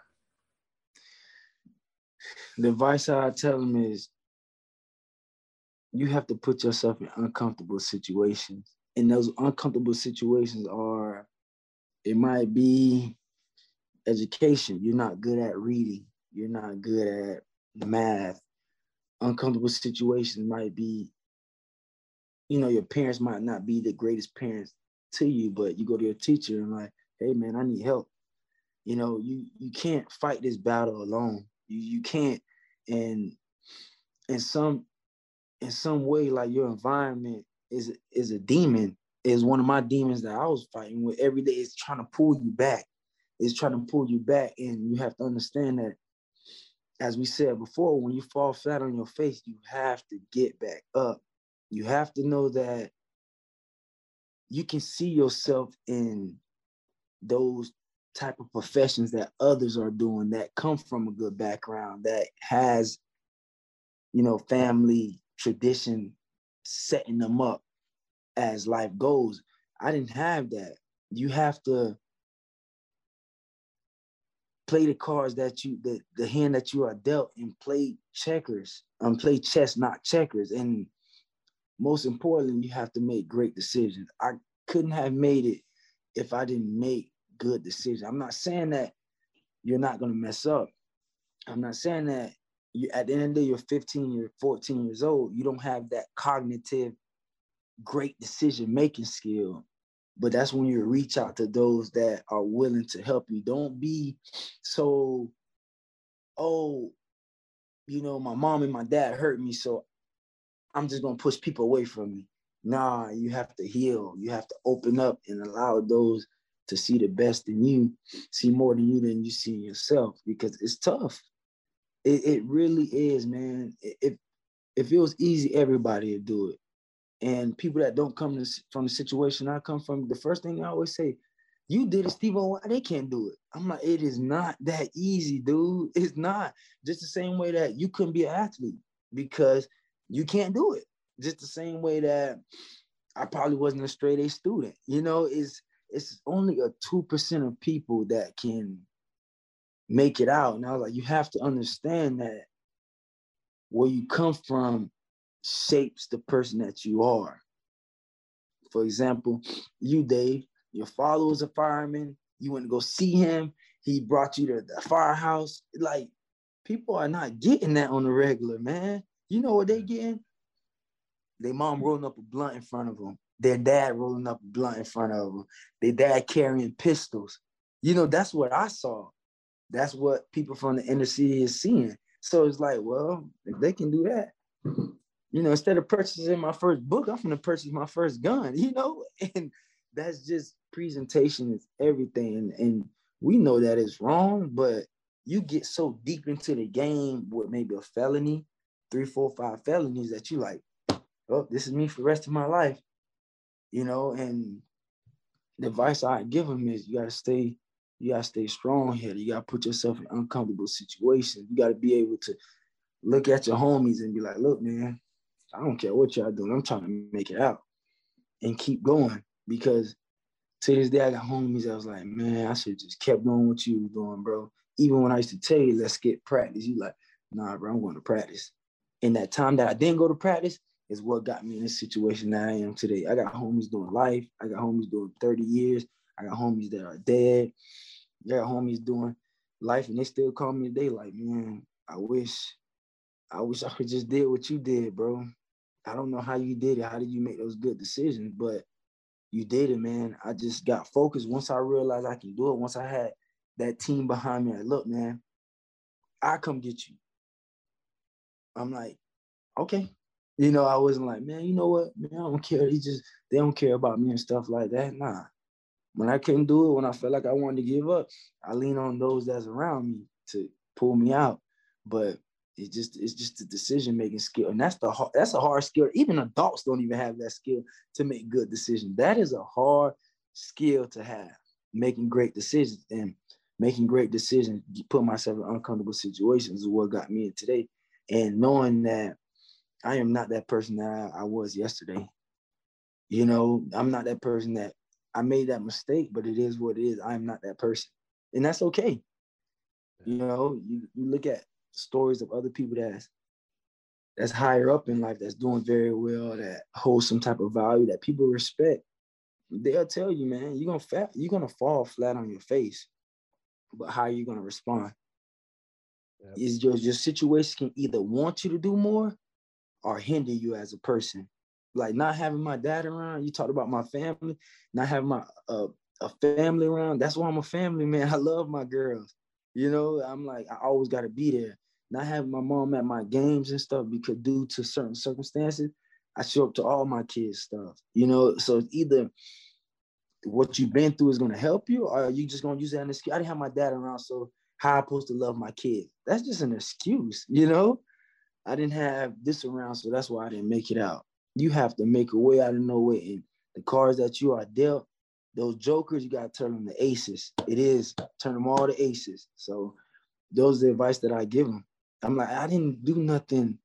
the advice I tell them is you have to put yourself in uncomfortable situations. And those uncomfortable situations are, it might be education. You're not good at reading. You're not good at math. Uncomfortable situations might be, you know, your parents might not be the greatest parents to you, but you go to your teacher and like, hey man, I need help. You know, you you can't fight this battle alone. You you can't and in some in some way like your environment is is a demon is one of my demons that I was fighting with every day is trying to pull you back. It's trying to pull you back and you have to understand that as we said before when you fall flat on your face you have to get back up. You have to know that you can see yourself in those type of professions that others are doing that come from a good background that has you know family tradition setting them up as life goes i didn't have that. You have to play the cards that you the, the hand that you are dealt and play checkers and um, play chess not checkers. And most importantly you have to make great decisions. I couldn't have made it if i didn't make good decision. I'm not saying that you're not going to mess up. I'm not saying that you at the end of the day, you're 15, you're 14 years old. You don't have that cognitive, great decision making skill. But that's when you reach out to those that are willing to help you. Don't be so, oh, you know, my mom and my dad hurt me, so I'm just gonna push people away from me. Nah, you have to heal. You have to open up and allow those to see the best in you, see more than you than you see yourself because it's tough. It, it really is, man. If if it was easy, everybody would do it. And people that don't come to, from the situation I come from, the first thing I always say, you did it, Steve. Why they can't do it? I'm like, it is not that easy, dude. It's not. Just the same way that you couldn't be an athlete because you can't do it. Just the same way that I probably wasn't a straight A student. You know, is it's only a 2% of people that can make it out. And I was like, you have to understand that where you come from shapes the person that you are. For example, you, Dave, your father was a fireman. You went to go see him. He brought you to the firehouse. Like, people are not getting that on the regular, man. You know what they getting? Their mom rolling up a blunt in front of them. Their dad rolling up blunt in front of them. Their dad carrying pistols. You know, that's what I saw. That's what people from the inner city is seeing. So it's like, well, if they can do that, you know, instead of purchasing my first book, I'm gonna purchase my first gun, you know, and that's just presentation is everything. And, and we know that it's wrong, but you get so deep into the game with maybe a felony, three, four, five felonies that you like, oh, this is me for the rest of my life, you know. And the advice I give them is you gotta stay, you gotta stay strong here. You gotta put yourself in uncomfortable situations. You gotta be able to look at your homies and be like, look, man, I don't care what y'all doing. I'm trying to make it out and keep going because to this day I got homies I was like, man, I should just kept doing what you was doing, bro. Even when I used to tell you, let's get practice, you like, nah, bro, I'm going to practice. In that time that I didn't go to practice is what got me in this situation that I am today. I got homies doing life. I got homies doing 30 years. I got homies that are dead. I got homies doing life and they still call me today like, man, I wish, I wish I could just did what you did, bro. I don't know how you did it. How did you make those good decisions? But you did it, man. I just got focused. Once I realized I can do it, once I had that team behind me, like, look, man, I come get you. I'm like, okay. You know, I wasn't like, man, you know what, man, I don't care. He just they don't care about me and stuff like that. Nah. When I couldn't do it, when I felt like I wanted to give up, I lean on those that's around me to pull me out. But it's just it's just a decision making skill, and that's the hard, that's a hard skill. Even adults don't even have that skill to make good decisions. That is a hard skill to have, making great decisions and making great decisions. Put myself in uncomfortable situations is what got me in today, and knowing that I am not that person that I, I was yesterday. You know, I'm not that person that I made that mistake, but it is what it is. I am not that person, and that's okay. You know, you, you look at stories of other people that's that's higher up in life, that's doing very well, that hold some type of value that people respect. They'll tell you, man, you're gonna fat, you're gonna fall flat on your face, but how are you gonna respond? Yep. Is your your situation can either want you to do more or hinder you as a person. Like not having my dad around. You talked about my family, not having my uh, a family around. That's why I'm a family man. I love my girls. You know, I'm like, I always got to be there. Not having my mom at my games and stuff because due to certain circumstances, I show up to all my kids' stuff. You know, so either what you've been through is to help you, or you just to use that as an excuse. I didn't have my dad around, so how I supposed to love my kids? That's just an excuse, you know. I didn't have this around, so that's why I didn't make it out. You have to make a way out of no way, and the cards that you are dealt, those jokers, you gotta turn them to aces. It is turn them all to aces. So those are the advice that I give them. I'm like, I didn't do nothing.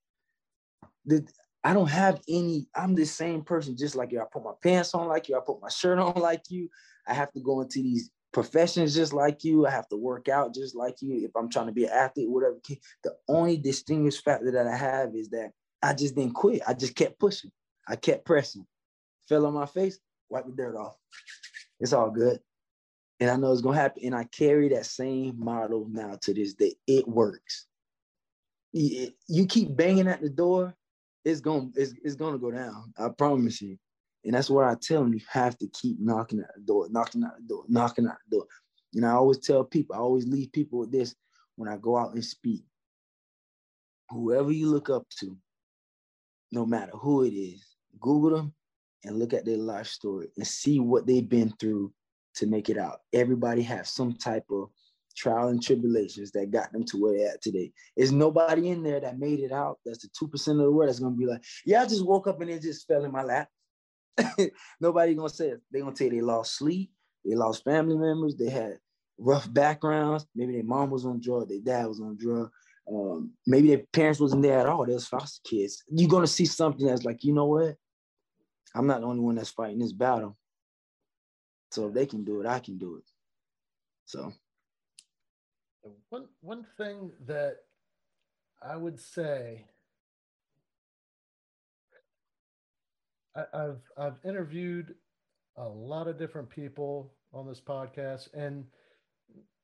I don't have any. I'm the same person, just like you. I put my pants on like you. I put my shirt on like you. I have to go into these professions just like you. I have to work out just like you. If I'm trying to be an athlete, whatever. The only distinguished factor that I have is that I just didn't quit. I just kept pushing. I kept pressing. Fell on my face, wipe the dirt off. It's all good. And I know it's gonna happen. And I carry that same model now to this day. It works. You keep banging at the door, it's gonna it's, it's gonna go down. I promise you. And that's what I tell them. You have to keep knocking at the door, knocking at the door, knocking at the door. And I always tell people, I always leave people with this when I go out and speak. Whoever you look up to, no matter who it is, Google them and look at their life story and see what they've been through to make it out. Everybody has some type of trial and tribulations that got them to where they're at today. Is nobody in there that made it out? That's the 2% of the world that's gonna be like, yeah, I just woke up and it just fell in my lap. nobody gonna say it. They're gonna you they lost sleep, they lost family members, they had rough backgrounds. Maybe their mom was on drugs, their dad was on drug. Um, maybe their parents wasn't there at all. They was foster kids. You're gonna see something that's like, you know what? I'm not the only one that's fighting this battle. So if they can do it, I can do it. So one one thing that I would say I, I've I've interviewed a lot of different people on this podcast, and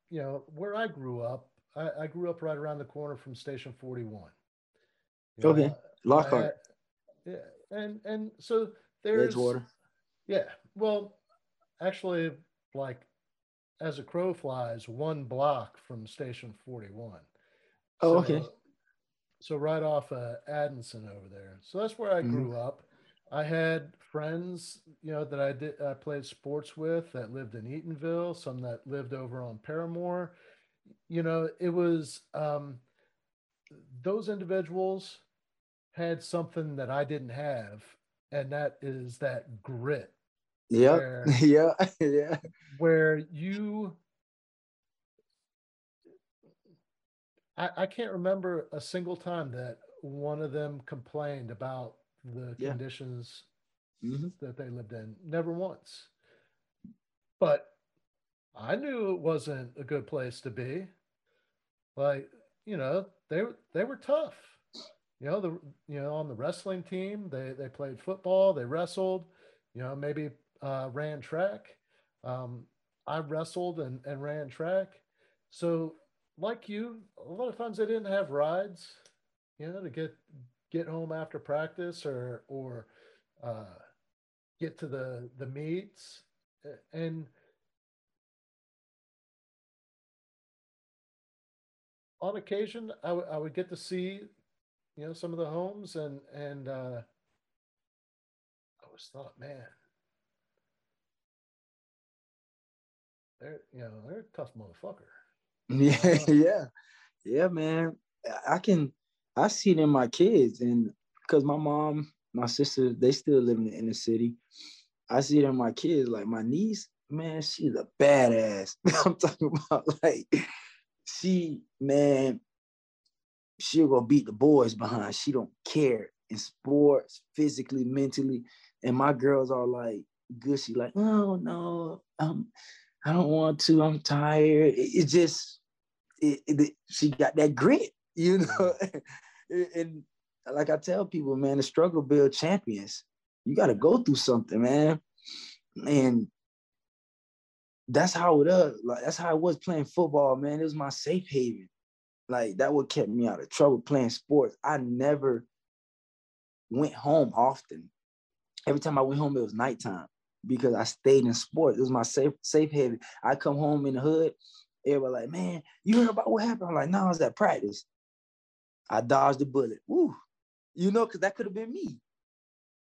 you know where I grew up. I, I grew up right around the corner from Station Forty One. Okay, know, Lockhart. yeah, and and so there's Edgewater. Yeah, well, actually, like as a crow flies, one block from Station Forty One. Oh, so, okay. So right off uh, Addison over there. So that's where I mm-hmm. grew up. I had friends, you know, that I did I played sports with that lived in Eatonville, some that lived over on Parramore. You know, it was um, those individuals had something that I didn't have, and that is that grit. Yeah, yeah, yeah. Where you, I, I can't remember a single time that one of them complained about the yeah. conditions mm-hmm. that they lived in. Never once. But I knew it wasn't a good place to be. Like, you know, they they were tough. You know, the you know, on the wrestling team, they they played football, they wrestled, you know, maybe uh, ran track. Um, I wrestled and, and ran track. So like you, a lot of times they didn't have rides, you know, to get get home after practice or or uh, get to the the meets and on occasion I, w- I would get to see you know some of the homes and and uh, I always thought man they're you know they're a tough motherfucker. Yeah yeah. Yeah man. I can I see it in my kids, and because my mom, my sister, they still live in the inner city. I see it in my kids. Like my niece, man, she's a badass. I'm talking about like she, man, she'll go beat the boys behind. She don't care in sports, physically, mentally. And my girls are like gushy, like, oh no, um, I don't want to. I'm tired. It, it just, it, it, she got that grit you know. Mm-hmm. and like I tell people, man, the struggle build champions. You got to go through something, man. And that's how it it is. Like that's how I was playing football, man. It was my safe haven. Like that what kept me out of trouble playing sports. I never went home often. Every time I went home, it was nighttime because I stayed in sports. It was my safe safe haven. I come home in the hood. Everybody like, man, you heard about what happened? I'm like, no, I was at practice. I dodged the bullet. Woo. You know, because that could have been me.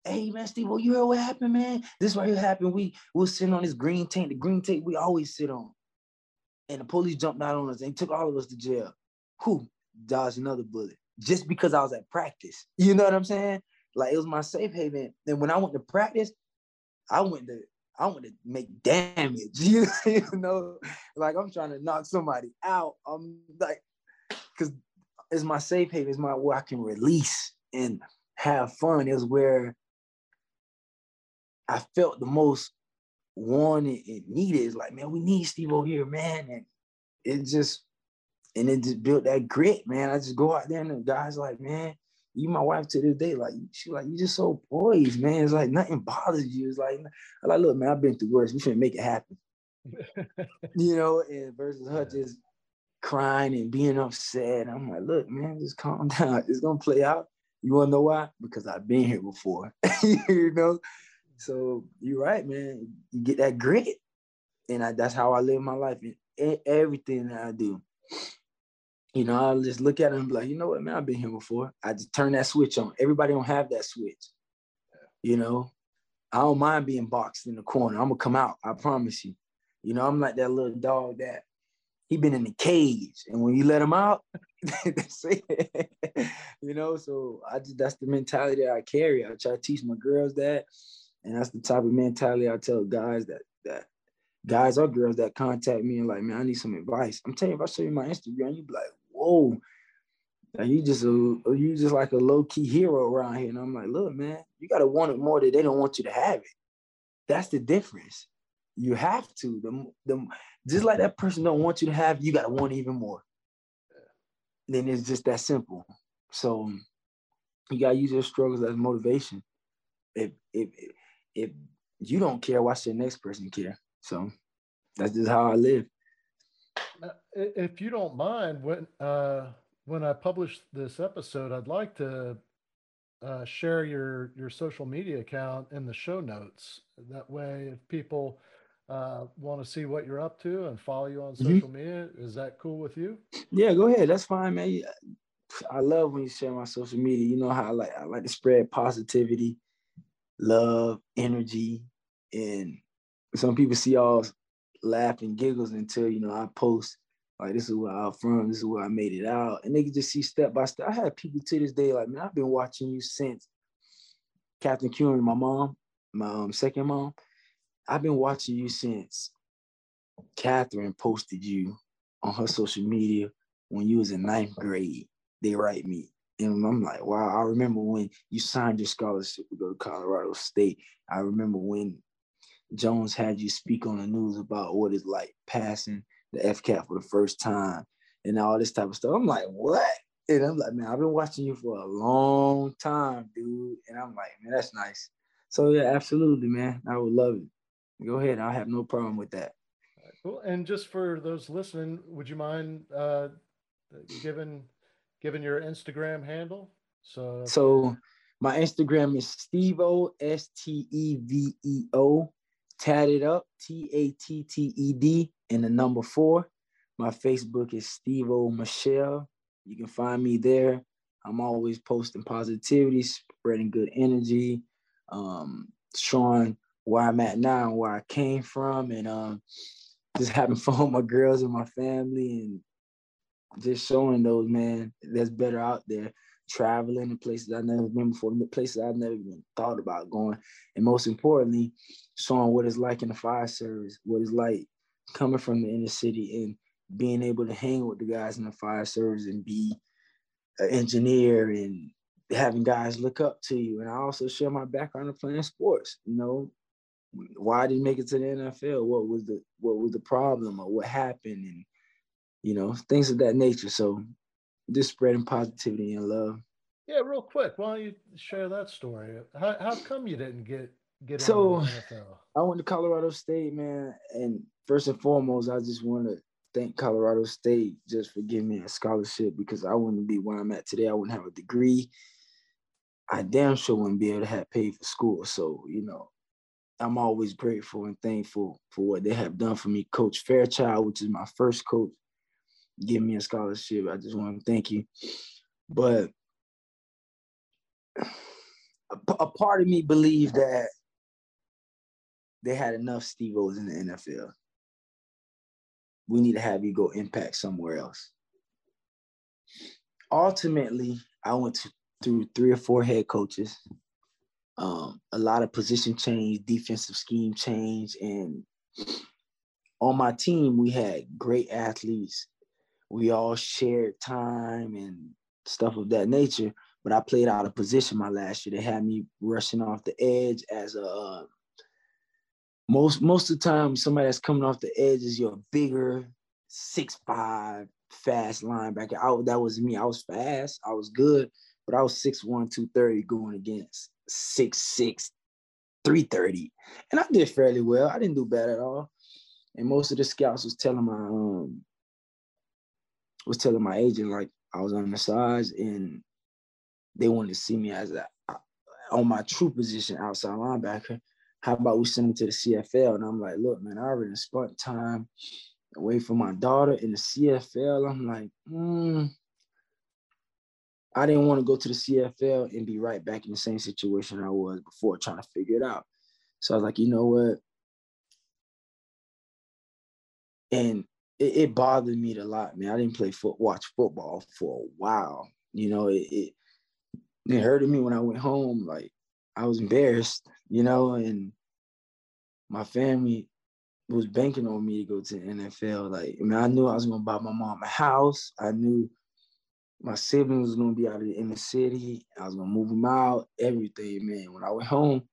Hey man, Steve, well, you heard what happened, man? This right here happened. We we were sitting on this green tank, the green tank we always sit on. And the police jumped out on us and took all of us to jail. Who dodged another bullet just because I was at practice. You know what I'm saying? Like it was my safe haven. And when I went to practice, I went to I went to make damage. You know, like I'm trying to knock somebody out. I'm like, because is my safe haven. Is my where I can release and have fun. Is where I felt the most wanted and needed. Is like, man, we need Steve over here, man. And it just and it just built that grit, man. I just go out there and the guys like, man, you my wife to this day, like she like you just so poised, man. It's like nothing bothers you. It's like like, look, man, I've been through worse. We should make it happen. you know, and versus her just crying and being upset. I'm like, look, man, just calm down. It's gonna play out. You wanna know why? Because I've been here before. you know? So you're right, man. You get that grit. And I, that's how I live my life in everything that I do. You know, I'll just look at it and be like, you know what, man, I've been here before. I just turn that switch on. Everybody don't have that switch. You know, I don't mind being boxed in the corner. I'm gonna come out. I promise you. You know, I'm like that little dog that he been in the cage, and when you let him out, that's it. you know. So I just that's the mentality I carry. I try to teach my girls that, and that's the type of mentality I tell guys that that guys or girls that contact me and like, man, I need some advice. I'm telling you, if I show you my Instagram, you'd be like, whoa. you just a you just like a low key hero around here, and I'm like, look, man, you gotta want it more that they don't want you to have it. That's the difference. You have to. The, the just like that person don't want you to have, you gotta want even more. Then it's just that simple. So you gotta use your struggles as motivation. if if if you don't care, why should the next person care? So that's just how I live. If you don't mind, when uh, when I publish this episode, I'd like to uh, share your your social media account in the show notes. That way, if people uh, want to see what you're up to and follow you on mm-hmm. social media, is that cool with you? Yeah, go ahead. That's fine, man. I love when you share my social media. You know how I like I like to spread positivity, love, energy, and some people see all laugh and giggles until you know I post like this is where I'm from, this is where I made it out, and they can just see step by step. I have people to this day like, man, I've been watching you since Captain Q and my mom, my um, second mom. I've been watching you since Catherine posted you on her social media when you was in ninth grade. They write me. And I'm like, wow, I remember when you signed your scholarship to go to Colorado State. I remember when Jones had you speak on the news about what it's like passing the FCAT for the first time and all this type of stuff. I'm like, what? And I'm like, man, I've been watching you for a long time, dude. And I'm like, man, that's nice. So yeah, absolutely, man. I would love it. Go ahead. I have no problem with that. Cool. And just for those listening, would you mind uh, giving giving your Instagram handle? So so my Instagram is Steveo S T E V E O tatted up T A T T E D and the number four. My Facebook is Steveo Michelle. You can find me there. I'm always posting positivity, spreading good energy, um, showing where I'm at now and where I came from, and um, just having fun with my girls and my family, and just showing those man that's better out there traveling to places I've never been before, places I've never even thought about going. And most importantly, showing what it's like in the fire service, what it's like coming from the inner city and being able to hang with the guys in the fire service and be an engineer and having guys look up to you. And I also share my background of playing sports, you know, why didn't make it to the NFL, what was the what was the problem or what happened and you know, things of that nature. So just spreading positivity and love. Yeah, real quick, why don't you share that story? How how come you didn't get get so I went to Colorado State, man, and first and foremost, I just want to thank Colorado State just for giving me a scholarship because I wouldn't be where I'm at today. I wouldn't have a degree. I damn sure wouldn't be able to have paid for school. So, you know, I'm always grateful and thankful for what they have done for me. Coach Fairchild, which is my first coach, give me a scholarship. I just want to thank you. But a, part of me believed that they had enough Steveos in the NFL. We need to have you go impact somewhere else. Ultimately, I went to, through three or four head coaches, um, a lot of position change, defensive scheme change, and on my team we had great athletes. We all shared time and stuff of that nature. But I played out of position my last year. They had me rushing off the edge as a uh, most most of the time somebody that's coming off the edge is your bigger six five fast linebacker. I, that was me. I was fast. I was good, but I was 6'1", 230 going against 6'6", 330. And I did fairly well. I didn't do bad at all. And most of the scouts was telling my um was telling my agent like I was on the sides and they wanted to see me as a on my true position outside linebacker how about we send him to the CFL? And I'm like, look, man, I already spent time away from my daughter in the CFL. I'm like, mm, I didn't want to go to the CFL and be right back in the same situation I was before trying to figure it out. So I was like, you know what? And it, it bothered me a lot, man. I didn't play foot watch football for a while. You know, it, it it hurted me when I went home. Like I was embarrassed, you know, and my family was banking on me to go to the NFL. Like, I mean, I knew I was gonna buy my mom a house. I knew my siblings was gonna be out of the city. I was gonna move them out, everything, man. When I went home,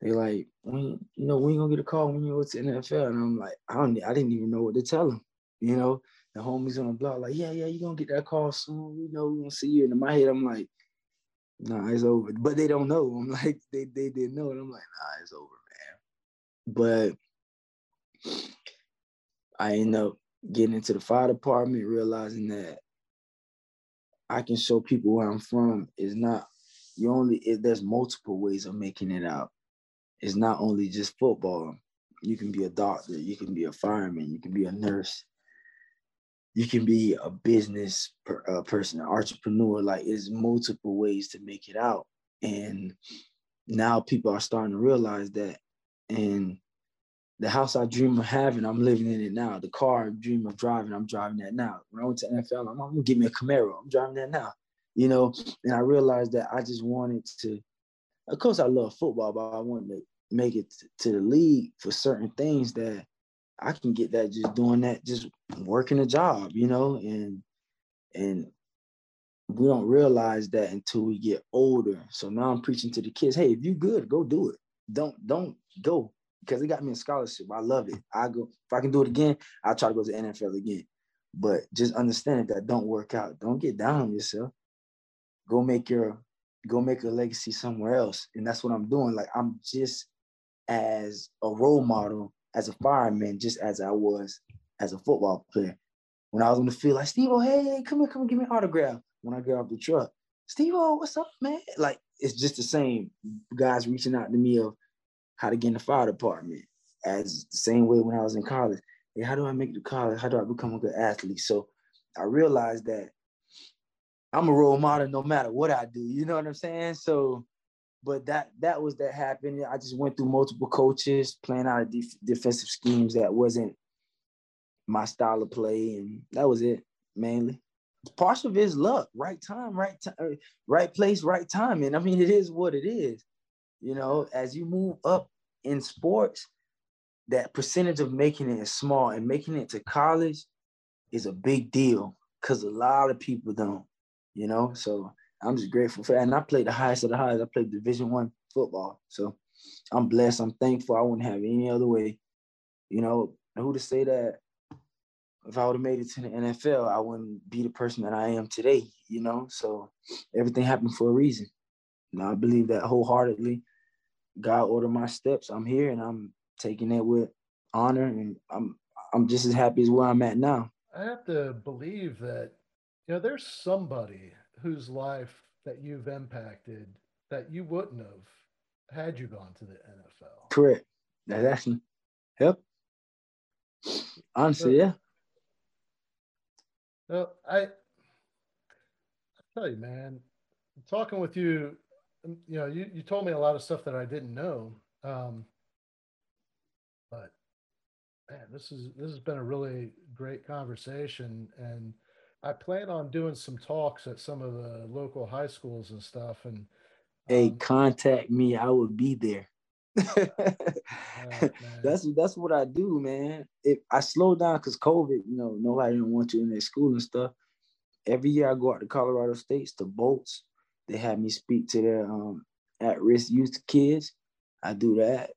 they like, when you know, when you gonna get a call when you go to NFL? And I'm like, I don't I didn't even know what to tell them. You know, the homies on the block, like, yeah, yeah, you're gonna get that call soon. You know, we're gonna see you. And in my head, I'm like, nah, it's over. But they don't know. I'm like, they they didn't know. And I'm like, nah, it's over, man. But I end up getting into the fire department, realizing that I can show people where I'm from is not you only it, there's multiple ways of making it out. It's not only just football. You can be a doctor, you can be a fireman, you can be a nurse, you can be a business per, uh, person, an entrepreneur. Like, it's multiple ways to make it out, and now people are starting to realize that. And the house I dream of having, I'm living in it now. The car I dream of driving, I'm driving that now. When I went to NFL, I'm, I'm gonna give me a Camaro. I'm driving that now. You know, and I realized that I just wanted to. Of course, I love football, but I wanted to make it to the league for certain things that I can get that just doing that, just working a job, you know, and and we don't realize that until we get older. So now I'm preaching to the kids, hey, if you good, go do it. Don't don't go because it got me a scholarship. I love it. I go if I can do it again, I'll try to go to NFL again. But just understand if that don't work out, don't get down on yourself. Go make your go make a legacy somewhere else. And that's what I'm doing. Like I'm just as a role model as a fireman, just as I was as a football player. When I was on the field, like Steve, oh hey, come here, come give me an autograph. When I get off the truck, Steve, oh what's up, man? Like it's just the same. Guys reaching out to me of how to get in the fire department, as the same way when I was in college. Hey, how do I make it to college? How do I become a good athlete? So I realized that I'm a role model no matter what I do. You know what I'm saying? So but that that was that happened. I just went through multiple coaches, playing out of def- defensive schemes that wasn't my style of play, and that was it mainly. Part of it is luck, right time, right time, uh, right place, right time. And I mean, it is what it is. You know, as you move up in sports, that percentage of making it is small, and making it to college is a big deal because a lot of people don't. You know, so I'm just grateful for that. And I played the highest of the highest. I played Division One football. So I'm blessed. I'm thankful. I wouldn't have any other way. You know, who to say that if I would have made it to the NFL, I wouldn't be the person that I am today, you know? So everything happened for a reason. And I believe that wholeheartedly. God ordered my steps. I'm here and I'm taking it with honor and I'm I'm just as happy as where I'm at now. I have to believe that you know there's somebody whose life that you've impacted that you wouldn't have had you gone to the NFL. Correct. That's yep. Honestly, yeah. Well, I, I tell you, man, talking with you, you know, you, you told me a lot of stuff that I didn't know. Um, but man, this is this has been a really great conversation, and I plan on doing some talks at some of the local high schools and stuff. And hey, um, contact me. I will be there. that's that's what I do, man. If I slow down because COVID, you know, nobody didn't want you in their school and stuff. Every year I go out to Colorado States to Bolts. They have me speak to their um, at-risk youth kids. I do that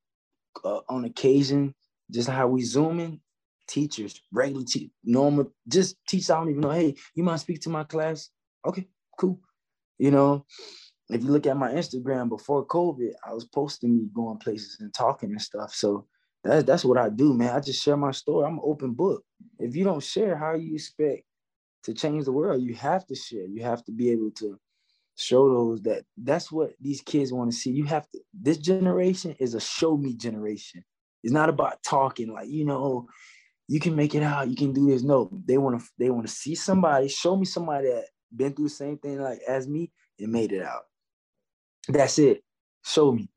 uh, on occasion. Just how we zooming, teachers, regular te- normal, just teach. I don't even know. Hey, you might speak to my class? Okay, cool. You know, if you look at my Instagram before COVID, I was posting me going places and talking and stuff. So that's that's what I do, man. I just share my story. I'm an open book. If you don't share, how you expect to change the world? You have to share. You have to be able to show those that that's what these kids want to see. You have to. This generation is a show me generation. It's not about talking like you know you can make it out, you can do this. No, they want to they want to see somebody, show me somebody that been through the same thing like as me and made it out. That's it. Show me.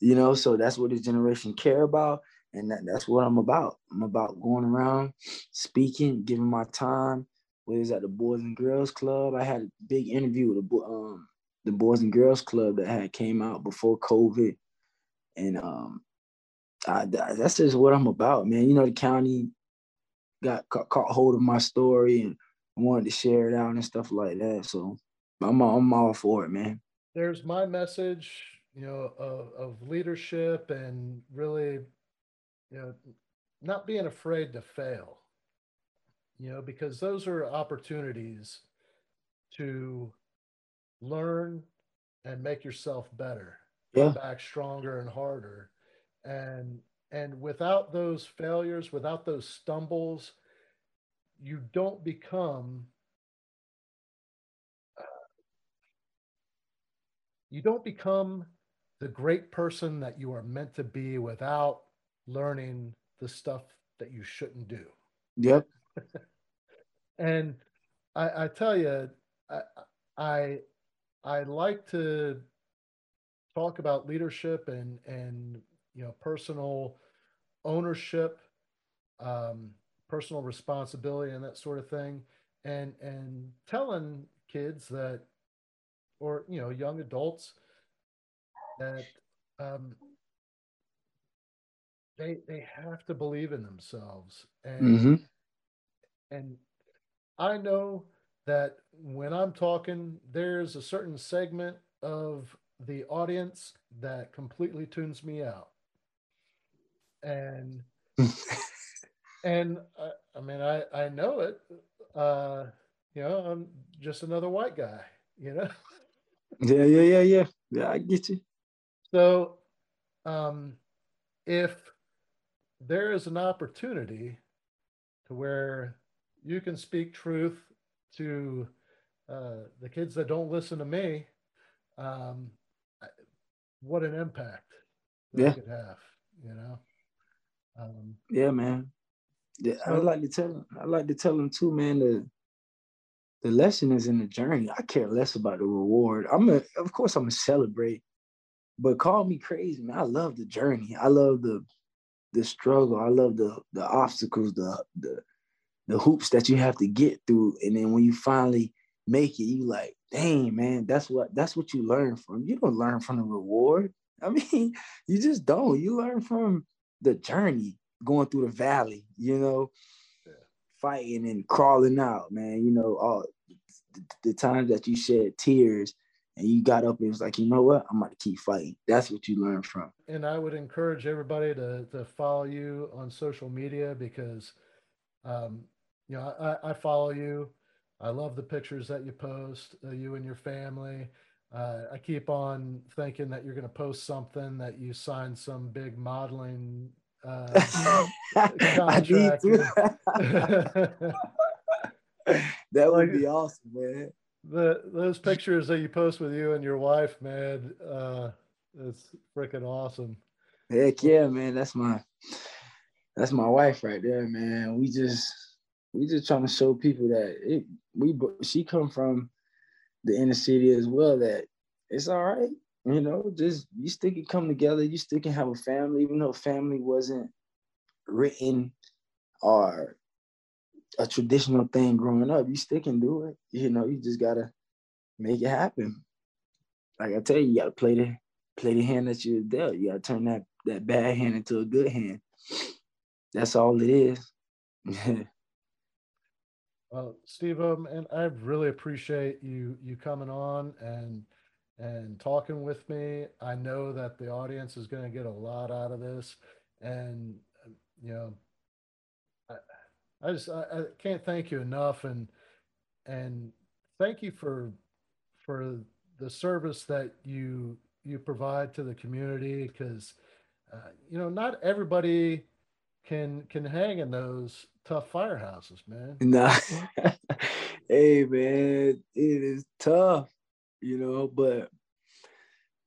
You know, so that's what this generation care about. And that, that's what I'm about. I'm about going around, speaking, giving my time. It's at the Boys and Girls Club. I had a big interview with the, um, the Boys and Girls Club that had came out before COVID. And um, I, that's just what I'm about, man. You know, the county got caught, caught hold of my story and wanted to share it out and stuff like that. So I'm I'm all for it, man. There's my message, you know, of, of leadership and really, you know, not being afraid to fail. You know, because those are opportunities to learn and make yourself better Yeah. come back stronger and harder and and without those failures without those stumbles you don't become uh, you don't become the great person that you are meant to be without learning the stuff that you shouldn't do Yep. and I, I tell you, I, I I like to talk about leadership and and you know personal ownership, um, personal responsibility, and that sort of thing, and and telling kids that, or you know, young adults that um, they they have to believe in themselves. And hmm and I know that when I'm talking, there's a certain segment of the audience that completely tunes me out. And and I, I mean I I know it. Uh, you know, I'm just another white guy, you know. Yeah, yeah, yeah, yeah. Yeah, I get you. So um if there is an opportunity to where you can speak truth to uh, the kids that don't listen to me, um, what an impact that Yeah. could have, you know. Um, Yeah, man. Yeah, I So- like to tell them. I like to tell them too, man. The the lesson is in the journey. I care less about the reward. I'm a, of course, I'm gonna celebrate, but call me crazy, man. I love the journey. I love the the struggle. I love the the obstacles, the the the hoops that you have to get through, and then when you finally make it, you like, dang, man, that's what that's what you learn from. You don't learn from the reward. I mean, you just don't. You learn from the journey, going through the valley. You know, Yeah. fighting and crawling out, man. You know, all the, the times that you shed tears and you got up and was like, you know what, I'm gonna keep fighting. That's what you learn from. and I would encourage everybody to to follow you on social media because, um, you know, I, I follow you. I love the pictures that you post, uh, you and your family. Uh, I keep on thinking that you're going to post something that you signed some big modeling. Uh, contract, that would be awesome, man. the those pictures that you post with you and your wife, man, uh, it's freaking awesome. Heck yeah, man. That's my that's my wife right there, man. We just we just trying to show people that it we she come from the inner city as well that it's all right. You know, just you still can come together, you still can have a family, even though family wasn't written or a traditional thing growing up, you still can do it. You know, you just gotta make it happen. Like I tell you, you gotta play the play the hand that you're dealt. You gotta turn that that bad hand into a good hand. That's all it is. Well, Steve, um, and I really appreciate you you coming on and and talking with me. I know that the audience is going to get a lot out of this, and uh, you know, I, I just I, I can't thank you enough, and and thank you for for the service that you you provide to the community because uh, you know not everybody can can hang in those tough firehouses, man. nah. hey man, it is tough, you know, but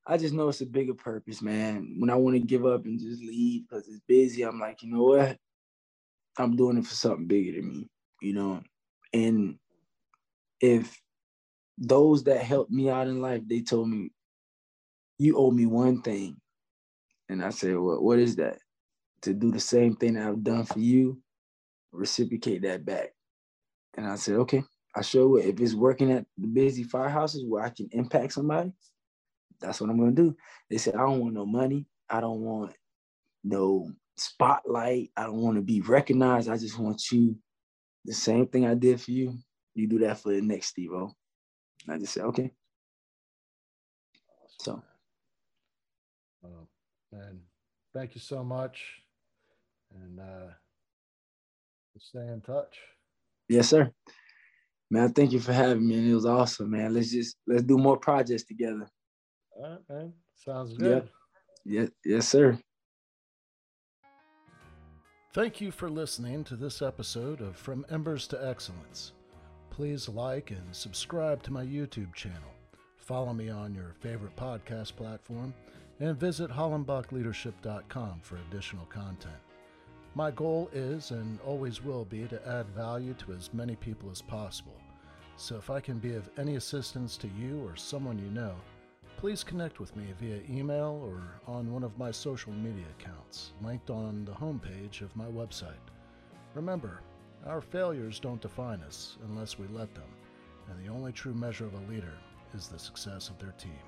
I just know it's a bigger purpose, man. When I want to give up and just leave because it's busy, I'm like, you know what? I'm doing it for something bigger than me, you know. And if those that helped me out in life, they told me, you owe me one thing. And I said, well, what is that? To do the same thing I've done for you, reciprocate that back. And I said, okay, I sure will. If it's working at the busy firehouses where I can impact somebody, that's what I'm gonna do. They said, I don't want no money. I don't want no spotlight. I don't want to be recognized. I just want you the same thing I did for you. You do that for the next Steve. I just said, okay. So man, thank you so much. And uh, stay in touch. yes, sir. Man, thank you for having me. And it was awesome, man. Let's just let's do more projects together. All right, man. Sounds good. Yeah. Yes, sir. Thank you for listening to this episode of From Embers to Excellence. Please like and subscribe to my YouTube channel. Follow me on your favorite podcast platform and visit hollenbachleadership.com for additional content. My goal is and always will be to add value to as many people as possible. So if I can be of any assistance to you or someone you know, please connect with me via email or on one of my social media accounts, linked on the homepage of my website. Remember, our failures don't define us unless we let them, and the only true measure of a leader is the success of their team.